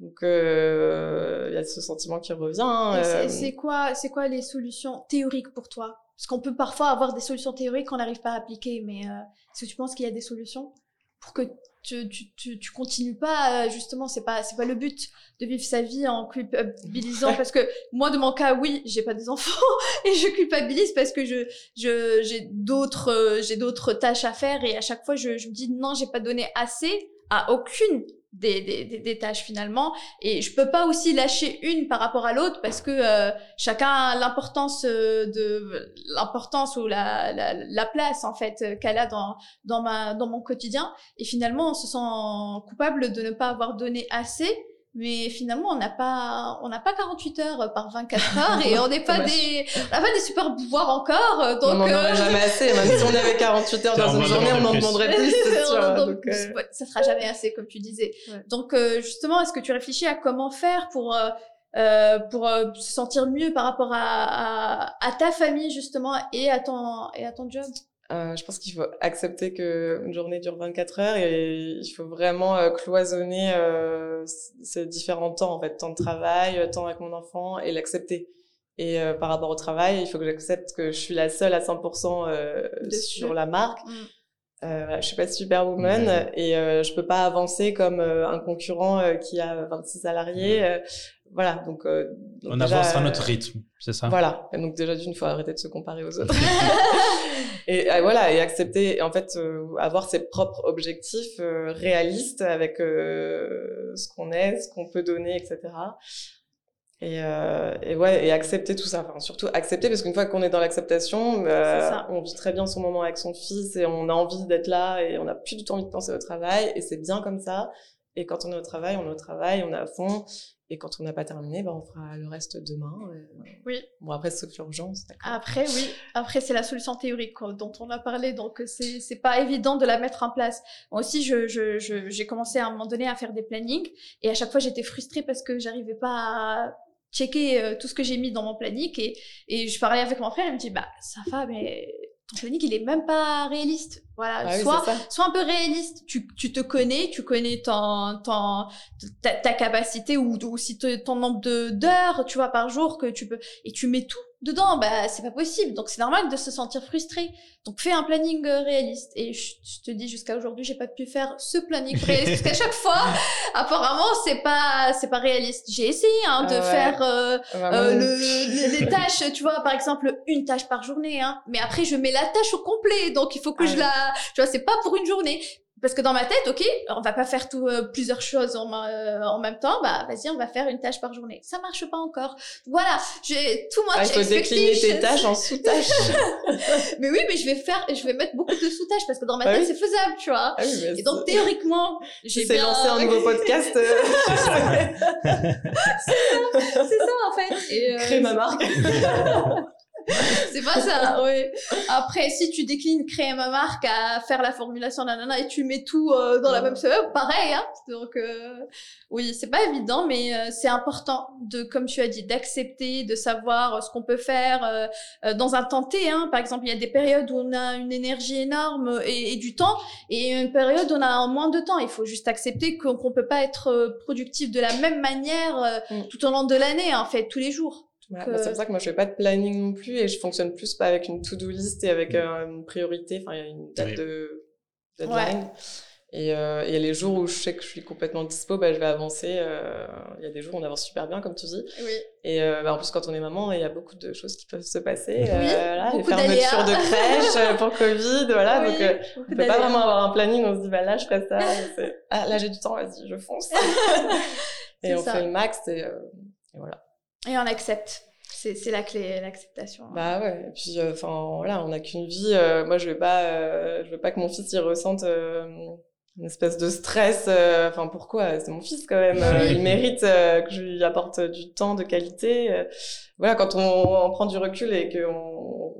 Donc il y a ce sentiment qui revient. C'est quoi, c'est quoi les solutions théoriques pour toi? Parce qu'on peut parfois avoir des solutions théoriques qu'on n'arrive pas à appliquer, mais est-ce que tu penses qu'il y a des solutions pour que tu, tu, tu, continues pas, justement, c'est pas, c'est pas le but de vivre sa vie en culpabilisant parce que moi, de mon cas, oui, j'ai pas des enfants <laughs> et je culpabilise parce que je, je, j'ai d'autres, j'ai d'autres tâches à faire et à chaque fois, je, je me dis non, j'ai pas donné assez à aucune des, des, des, tâches finalement. Et je peux pas aussi lâcher une par rapport à l'autre parce que euh, chacun a l'importance euh, de l'importance ou la, la, la, place en fait qu'elle a dans dans ma dans mon quotidien. Et finalement on se sent coupable de ne pas avoir donné assez mais finalement on n'a pas on n'a pas 48 heures par 24 <laughs> heures et on n'est pas des on n'a pas des super pouvoirs encore euh, donc on n'en aurait jamais <laughs> assez même si on avait 48 heures dans une journée on en demanderait plus. <laughs> sûr, donc, euh... ça sera jamais assez comme tu disais. Donc euh, justement est-ce que tu réfléchis à comment faire pour euh, euh pour se sentir mieux par rapport à, à, à, ta famille justement et à ton et à ton job? Euh, je pense qu'il faut accepter que une journée dure 24 heures et il faut vraiment euh, cloisonner euh, ces différents temps en fait, temps de travail, temps avec mon enfant et l'accepter. Et euh, par rapport au travail, il faut que j'accepte que je suis la seule à 100% sur la marque. Mm. Euh, je suis pas superwoman mmh. et euh, je peux pas avancer comme un concurrent qui a 26 salariés. Voilà, donc, donc on avance à notre rythme, c'est ça? Voilà, et donc déjà d'une fois arrêter de se comparer aux autres. <laughs> et euh, voilà et accepter en fait euh, avoir ses propres objectifs euh, réalistes avec ce qu'on est ce qu'on peut donner etc et, et ouais et accepter tout ça enfin surtout accepter parce qu'une fois qu'on est dans l'acceptation on vit très bien son moment avec son fils et on a envie d'être là et on n'a plus du tout envie de penser au travail et c'est bien comme ça. Et quand on est au travail on est au travail on est à fond et quand on n'a pas terminé, bah, on fera le reste demain. Oui. Bon, après, sauf urgence. Après, oui. Après, c'est la solution théorique dont on a parlé. Donc, c'est, c'est pas évident de la mettre en place. Moi aussi, je, je, je, j'ai commencé à un moment donné à faire des plannings. Et à chaque fois, j'étais frustrée parce que j'arrivais pas à checker euh, tout ce que j'ai mis dans mon planning. Et, et je parlais avec mon frère. Il me dit, bah, ça va, mais ton planning, il est même pas réaliste. Voilà, ah soit, soit un peu réaliste. Tu, tu te connais, tu connais ton, ton, ta, ta capacité ou, ou si ton nombre de d'heures, tu vois, par jour que tu peux, et tu mets tout dedans. Bah, c'est pas possible. Donc, c'est normal de se sentir frustré. Donc, fais un planning euh, réaliste. Et je, te dis, jusqu'à aujourd'hui, j'ai pas pu faire ce planning réaliste. parce qu'à chaque fois, <laughs> apparemment, c'est pas, c'est pas réaliste. J'ai essayé, hein, de faire, euh, euh, le, les, tâches, tu vois, par exemple, une tâche par journée, hein. Mais après, je mets la tâche au complet. Donc, il faut que je la, tu vois, c'est pas pour une journée. Parce que dans ma tête, ok, on va pas faire tout, euh, plusieurs choses en, euh, en, même temps. Bah, vas-y, on va faire une tâche par journée. Ça marche pas encore. Voilà, j'ai tout moi. Ah, il faut décliner tes tâches en sous-tâches. <laughs> mais oui, mais je vais faire, je vais mettre beaucoup de sous-tâches parce que dans ma tête, c'est faisable, tu vois. Ah Et donc théoriquement, j'ai bien lancé un nouveau podcast. <laughs> Euh. c'est ça en fait. Et, Créer ma marque. <laughs> <laughs> c'est pas ça, oui. Après, si tu déclines créer ma marque à faire la formulation nanana et tu mets tout euh, dans la même semaine, pareil, hein. Donc, euh, oui, c'est pas évident, mais euh, c'est important de, comme tu as dit, d'accepter, de savoir ce qu'on peut faire dans un temps T, hein. Par exemple, il y a des périodes où on a une énergie énorme et, et du temps, et une période où on a moins de temps. Il faut juste accepter qu'on qu peut pas être productif de la même manière mm. tout au long de l'année, en fait, tous les jours. Ouais, bah, c'est pour ça que moi je fais pas de planning non plus et je fonctionne plus pas avec une to-do list et avec euh, une priorité, enfin il y a une date de deadline. Et, euh, et les jours où je sais que je suis complètement dispo, bah, je vais avancer. Euh, il y a des jours où on avance super bien, comme tu dis. Oui. Et euh, bah, en plus, quand on est maman, il y a beaucoup de choses qui peuvent se passer. Oui, voilà, les fermetures de crèche pour Covid, voilà. Oui, donc, on peut pas vraiment avoir un planning. On se dit, bah là, je ferai ça. ah, là, j'ai du temps, vas-y, je fonce. <laughs> et on ça. fait le max et, et voilà. Et on accepte. C'est la clé, l'acceptation. Bah ouais. Et puis, euh, enfin, voilà, on n'a qu'une vie. Euh, moi, je vais pas, euh, je veux pas que mon fils y ressente une espèce de stress. Enfin, pourquoi? C'est mon fils quand même. il <laughs> mérite que je lui apporte du temps de qualité. voilà, quand on, on, prend du recul et qu'on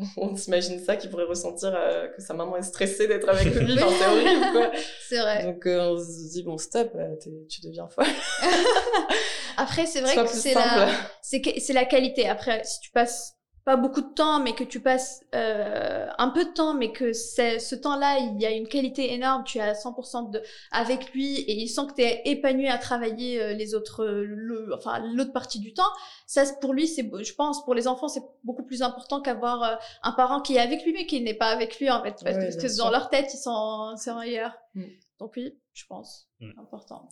<laughs> on s'imagine ça, qu'il pourrait ressentir euh, que sa maman est stressée d'être avec <laughs> lui. Enfin, c'est horrible, quoi. C'est vrai. Donc, euh, on se dit, bon, stop, euh, tu deviens folle. <laughs> Après, c'est vrai que c'est la, c'est la qualité. Après, si tu passes pas beaucoup de temps, mais que tu passes euh, un peu de temps, mais que c'est ce temps-là, il y a une qualité énorme, tu es à 100% de, avec lui et il sent que tu es épanoui à travailler euh, les autres, le, enfin l'autre partie du temps. Ça, pour lui, c'est, je pense, pour les enfants, c'est beaucoup plus important qu'avoir euh, un parent qui est avec lui, mais qui n'est pas avec lui en fait, parce Ouais, que bien dans sûr. leur tête, ils sont, sont ailleurs. Mm. Donc oui, je pense, Mm. important.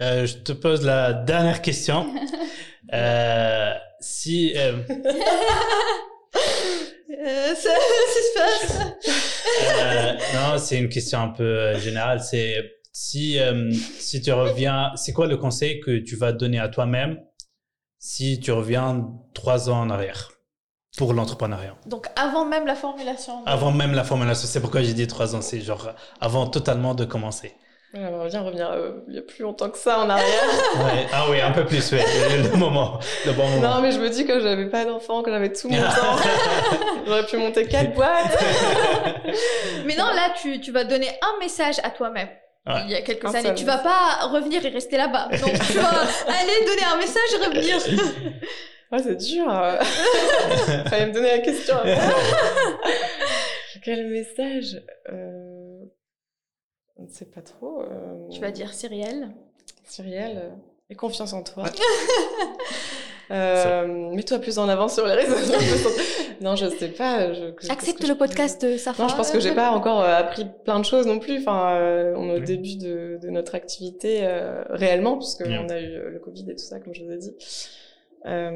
Euh, je te pose la dernière question. <laughs> Euh, si euh, <laughs> Euh, ça, suspense. Euh, non, c'est une question un peu euh, générale. C'est si, euh, si tu reviens, c'est quoi le conseil que tu vas donner à toi-même si tu reviens trois ans en arrière pour l'entrepreneuriat? Donc avant même la formulation. Avant même la formulation, c'est pourquoi j'ai dit trois ans, c'est genre avant totalement de commencer. On va bien revenir euh, il y a plus longtemps que ça en arrière. <laughs> Ouais. Ah oui, un peu plus, ouais. Le, moment, le bon moment. non, mais je me dis que j'avais pas d'enfant, que j'avais tout mon <laughs> temps. J'aurais pu monter quatre boîtes. <laughs> Mais non, là, tu, tu vas donner un message à toi-même. Ouais. Il y a quelques Un années, seul tu vas pas revenir et rester là-bas. Donc tu vas aller donner un message et revenir. Ouais, c'est dur. euh. Fallait me donner la question. Quel message euh... Je ne sais pas trop. euh, Tu vas dire Cyrielle. Cyrielle, euh, aie confiance en toi. <laughs> Euh, Mets-toi plus en avant sur les réseaux sociaux. <laughs> <laughs> non, je sais pas. Je, Accepte je le peux- podcast de Safa. Non, je pense que j'ai pas encore euh, appris plein de choses non plus. Enfin, euh, on est au Oui. début de, de notre activité euh, réellement, puisque Bien. on a eu le Covid et tout ça, comme je vous ai dit. Euh,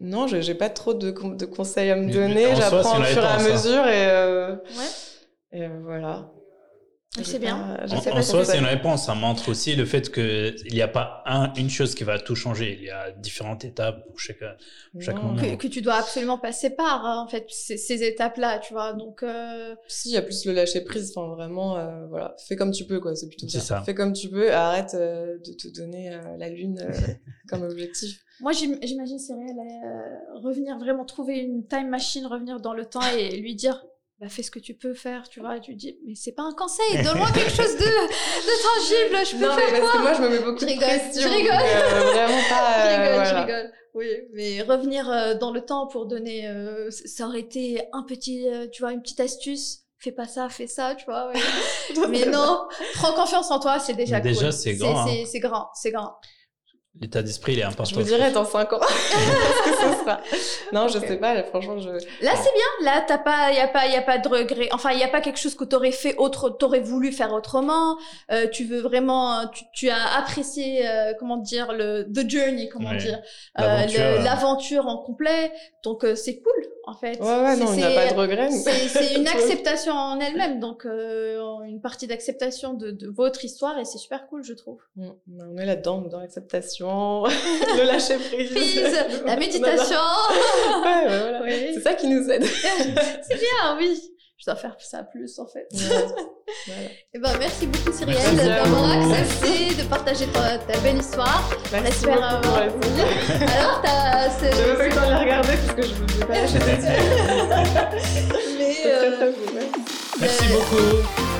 non, j'ai j'ai pas trop de, con- de conseils à me Mais- donner. J'apprends au fur et à hein. mesure et, euh, Ouais. et euh, voilà. C'est bien. pas- En, pas en soi, c'est une réponse. Ça montre aussi le fait qu'il n'y a pas un, une chose qui va tout changer. Il y a différentes étapes pour chaque, chaque moment. Que, que tu dois absolument passer par, hein, en fait, ces, ces étapes-là, tu vois. Donc, euh, Si, il y a plus le lâcher prise. Enfin, vraiment, euh, voilà. Fais comme tu peux, quoi. C'est plutôt C'est ça. ça. Fais comme tu peux. Arrête euh, de te donner euh, la lune euh, <laughs> comme objectif. moi, j'im- j'imagine euh, revenir, vraiment trouver une time machine, revenir dans le temps et lui dire. Bah, fais ce que tu peux faire, tu vois. Et tu dis, mais c'est pas un conseil, <laughs> donne-moi quelque chose de, de tangible, je peux non, mais faire parce quoi que moi, je me mets beaucoup Je de rigole, pression. je rigole. euh, vraiment pas. <laughs> je euh, rigole, voilà. je rigole. Oui, mais revenir euh, dans le temps pour donner, euh, ça aurait été un petit, euh, tu vois, une petite astuce. Fais pas ça, fais ça, tu vois. ouais. <laughs> mais non, prends confiance en toi, c'est déjà Mais déjà, cool. c'est grand, hein. C'est c'est grand, c'est grand. L'état d'esprit, il est important. Je vous dirai dans 5 ans <laughs> ce que ce sera. Non, je Ok. sais pas, franchement, je. Là, c'est bien. Là, t'as pas, y a pas, y a pas de regret. Enfin, il y a pas quelque chose que t'aurais fait autre, t'aurais voulu faire autrement. Euh, tu veux vraiment, tu, tu as apprécié, euh, comment dire, le the journey, comment dire, euh, L'aventure, euh. en complet. Donc euh, c'est cool, en fait. Ouais, ouais, non, C'est- il n'y a c'est- pas de regret. C'est c'est <laughs> une acceptation en elle-même, donc euh, une partie d'acceptation de, de votre histoire et c'est super cool, je trouve. Mm, On est là-dedans, dans l'acceptation, <laughs> <laughs> le lâcher prise. Prise, la méditation. Ouais, ouais, voilà. <laughs> Oui. C'est ça qui nous aide. c'est bien, oui. Je dois faire ça plus, en fait. Ouais. Voilà. Eh ben, merci beaucoup Cyrielle d'avoir accepté de partager ta, ta belle histoire. Merci beaucoup avoir- la Alors, t'as... même pas eu le temps de la regarder parce que je ne veux pas lâcher Mais, C'est très euh, très. Merci euh, beaucoup.